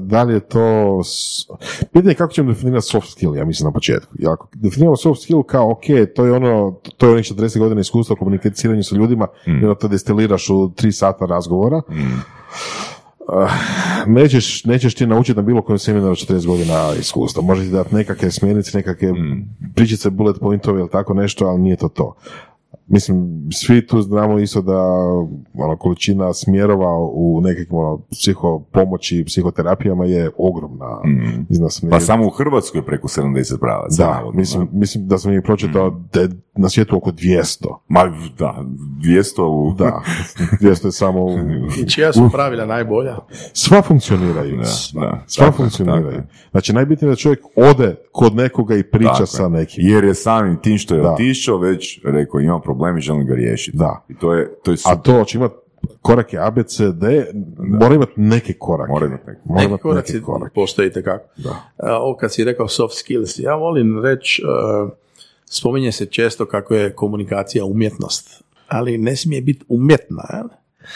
da li je to... s- Pitanje je kako ćemo definirati soft skill, ja mislim na početku. I ako definiramo soft skill kao, ok, to je ono, to je onih 40 godina iskustva komuniciranju sa ljudima, i onda to destiliraš u 3 sata razgovora. Uh, nećeš, nećeš ti naučiti na bilo kojem seminaru 40 godina iskustva. Možeš ti dati nekakve smjernice, nekakve Mm. pričice, bullet pointove ili tako nešto, ali nije to to. Mislim, svi tu znamo isto da ono, količina smjerova u nekakvim ono, psihopomoći i psihoterapijama je ogromna. Mm. Da Pa samo u Hrvatskoj je preko 70 pravaca. da, navodno, mislim, mislim da sam ih pročitao Mm. da je na svijetu oko 200. Ma, da, 200 u... Da, 200 je samo... u- I čija su pravila najbolja? Sva funkcioniraju. Da, da. Sva Tako funkcioniraju. tako. Znači, najbitnije je da čovjek ode kod nekoga i priča Tako sa nekim. Jer je samim tim što je Da. otišao već rekao imam problem i želim ga riješiti. Da. I to je, to je A super. to će imati korake A, B, C, D, mora imati neke korake. Mora imati neke. Mora koraci neke korake. postoji kako. Da. Ovo kad si rekao soft skills, ja volim reći, uh, spominje se često kako je komunikacija umjetnost, ali ne smije biti umjetna. jel?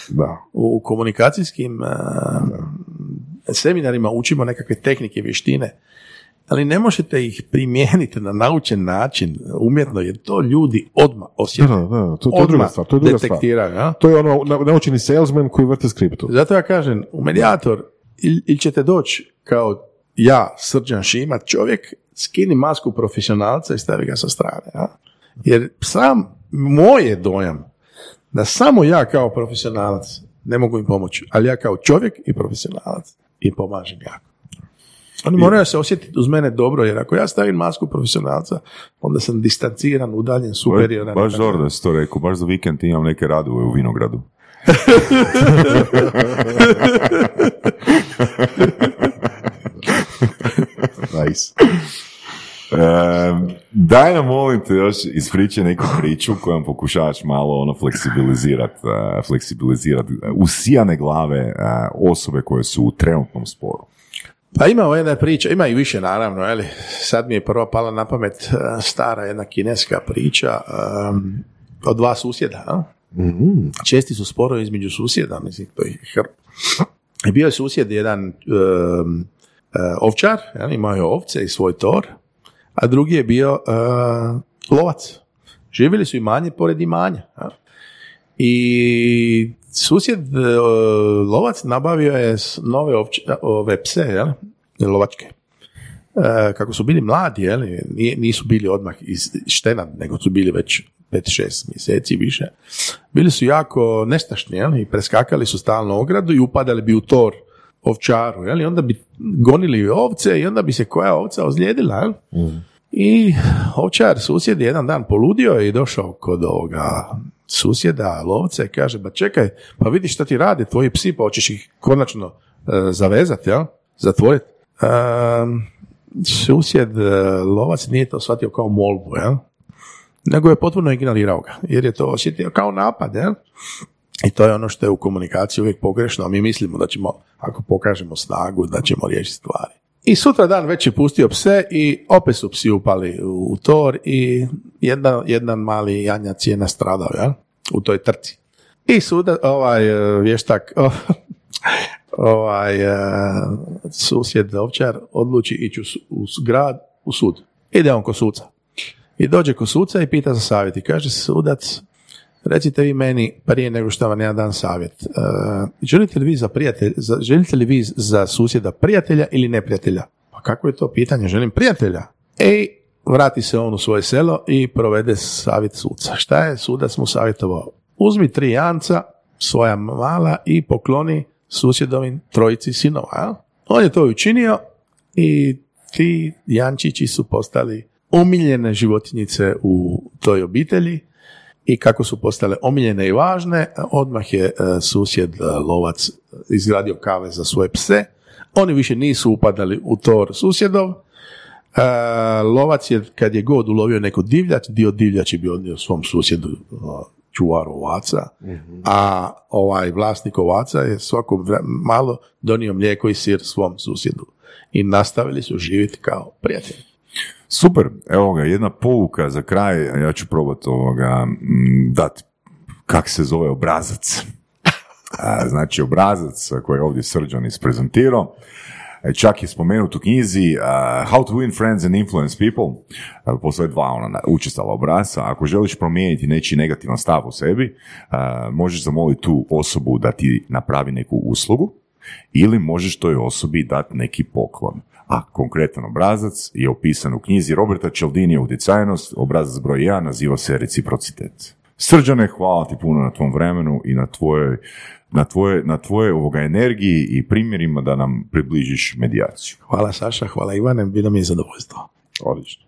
Da. U komunikacijskim uh, seminarima učimo nekakve tehnike, vještine, ali ne možete ih primijeniti na naučen način umjetno, jer to ljudi odmah Da, osjete. da, da, to, to je druga stvar. To je druga stvar. ja? To je ono na- naučeni salesman koji vrte skriptu. Zato ja kažem, u medijator ili, ili ćete doći kao ja, Srđan Šimat, čovjek, skini masku profesionalca i stavi ga sa strane. Ja? Jer sam moj je dojam da samo ja kao profesionalac ne mogu im pomoći, ali ja kao čovjek i profesionalac im pomažem jako. Oni moraju se osjetiti uz mene dobro, jer ako ja stavim masku profesionalca, onda sam distanciran, udaljen, superioran. Baš si to rekao, baš za vikend imam neke radove u Vinogradu. Nice. E, daj nam molim te još ispričaj neku priču kojom pokušavaš malo ono fleksibilizirati uh, fleksibilizirat, usijane glave e, osobe koje su u trenutnom sporu. Pa ima jedna priča, ima i više naravno, ali sad mi je prva pala na pamet eh, stara jedna kineska priča em, od dva susjeda. a? Česti su sporovi između susjeda, mislim, to je I bio je susjed jedan eh, ovčar, jel, imao je ovce i svoj tor, a drugi je bio eh, lovac. Živjeli su imanje pored imanja. a? I susjed e, lovac nabavio je nove ovče, ove pse, jel? lovačke. E, kako su bili mladi, jel? Nisu bili odmah iz štena, nego su bili već 5-6 mjeseci više. Bili su jako nestašni jel? i preskakali su stalno ogradu i upadali bi u tor ovčaru. Jel? I onda bi gonili ovce i onda bi se koja ovca ozlijedila. Jel? I ovčar susjed je jedan dan poludio i došao kod ovoga susjeda, lovca kaže, ba čekaj, pa vidi šta ti rade tvoji psi, pa hoćeš ih konačno e, zavezati, jel? Zatvoriti. Ehm, susjed e, lovac nije to shvatio kao molbu, jel? Nego je potpuno ignorirao ga, jer je to osjetio kao napad, jel? I to je ono što je u komunikaciji uvijek pogrešno, a mi mislimo da ćemo, ako pokažemo snagu, da ćemo riješiti stvari. I sutra dan već je pustio pse i opet su psi upali u tor i jedan, jedan mali janjac je nastradao, jel? U toj trci. I suda, ovaj e, vještak, ovaj e, susjed ovčar odluči ići u, grad, u sud. Ide on kod suca. I dođe kod suca i pita za savjet. I kaže sudac, recite vi meni prije nego što vam ja dam savjet. e, želite li vi za prijatelj, za, želite li vi za susjeda prijatelja ili neprijatelja? Pa kako je to pitanje? Želim prijatelja. Ej, vrati se on u svoje selo i provede savjet suca. Šta je sudac mu savjetovao? Uzmi tri janca, svoja mala i pokloni susjedovim trojici sinova. jel? On je to učinio i ti jančići su postali omiljene životinjice u toj obitelji i kako su postale omiljene i važne, odmah je e, susjed e, lovac izgradio kave za svoje pse. Oni više nisu upadali u tor susjedov. E, lovac je, kad je god ulovio neku divljač, dio divljači bi odnio svom susjedu e, čuvaru ovaca, a ovaj vlasnik ovaca je svako malo donio mlijeko i sir svom susjedu. I nastavili su živjeti kao prijatelji. Super, evo ga, jedna pouka za kraj, ja ću probati ovoga, mm, dati, kak se zove obrazac. Znači, obrazac koji je ovdje Srđan isprezentirao, e, čak je spomenut u knjizi uh, How to win friends and influence people. Uh, postoje dva ona na- učestala obrasa. Ako želiš promijeniti nečiji negativan stav u sebi, uh, možeš zamoliti tu osobu da ti napravi neku uslugu ili možeš toj osobi dati neki poklon. A konkretan obrazac je opisan u knjizi Roberta Cialdini utjecajnost, obrazac broj 1 naziva se reciprocitet. Srđane, hvala ti puno na tvom vremenu i na tvojoj na tvoje, na tvoje ovoga energiji i primjerima da nam približiš medijaciju. Hvala Saša, hvala Ivane, bilo mi je zadovoljstvo. Odlično.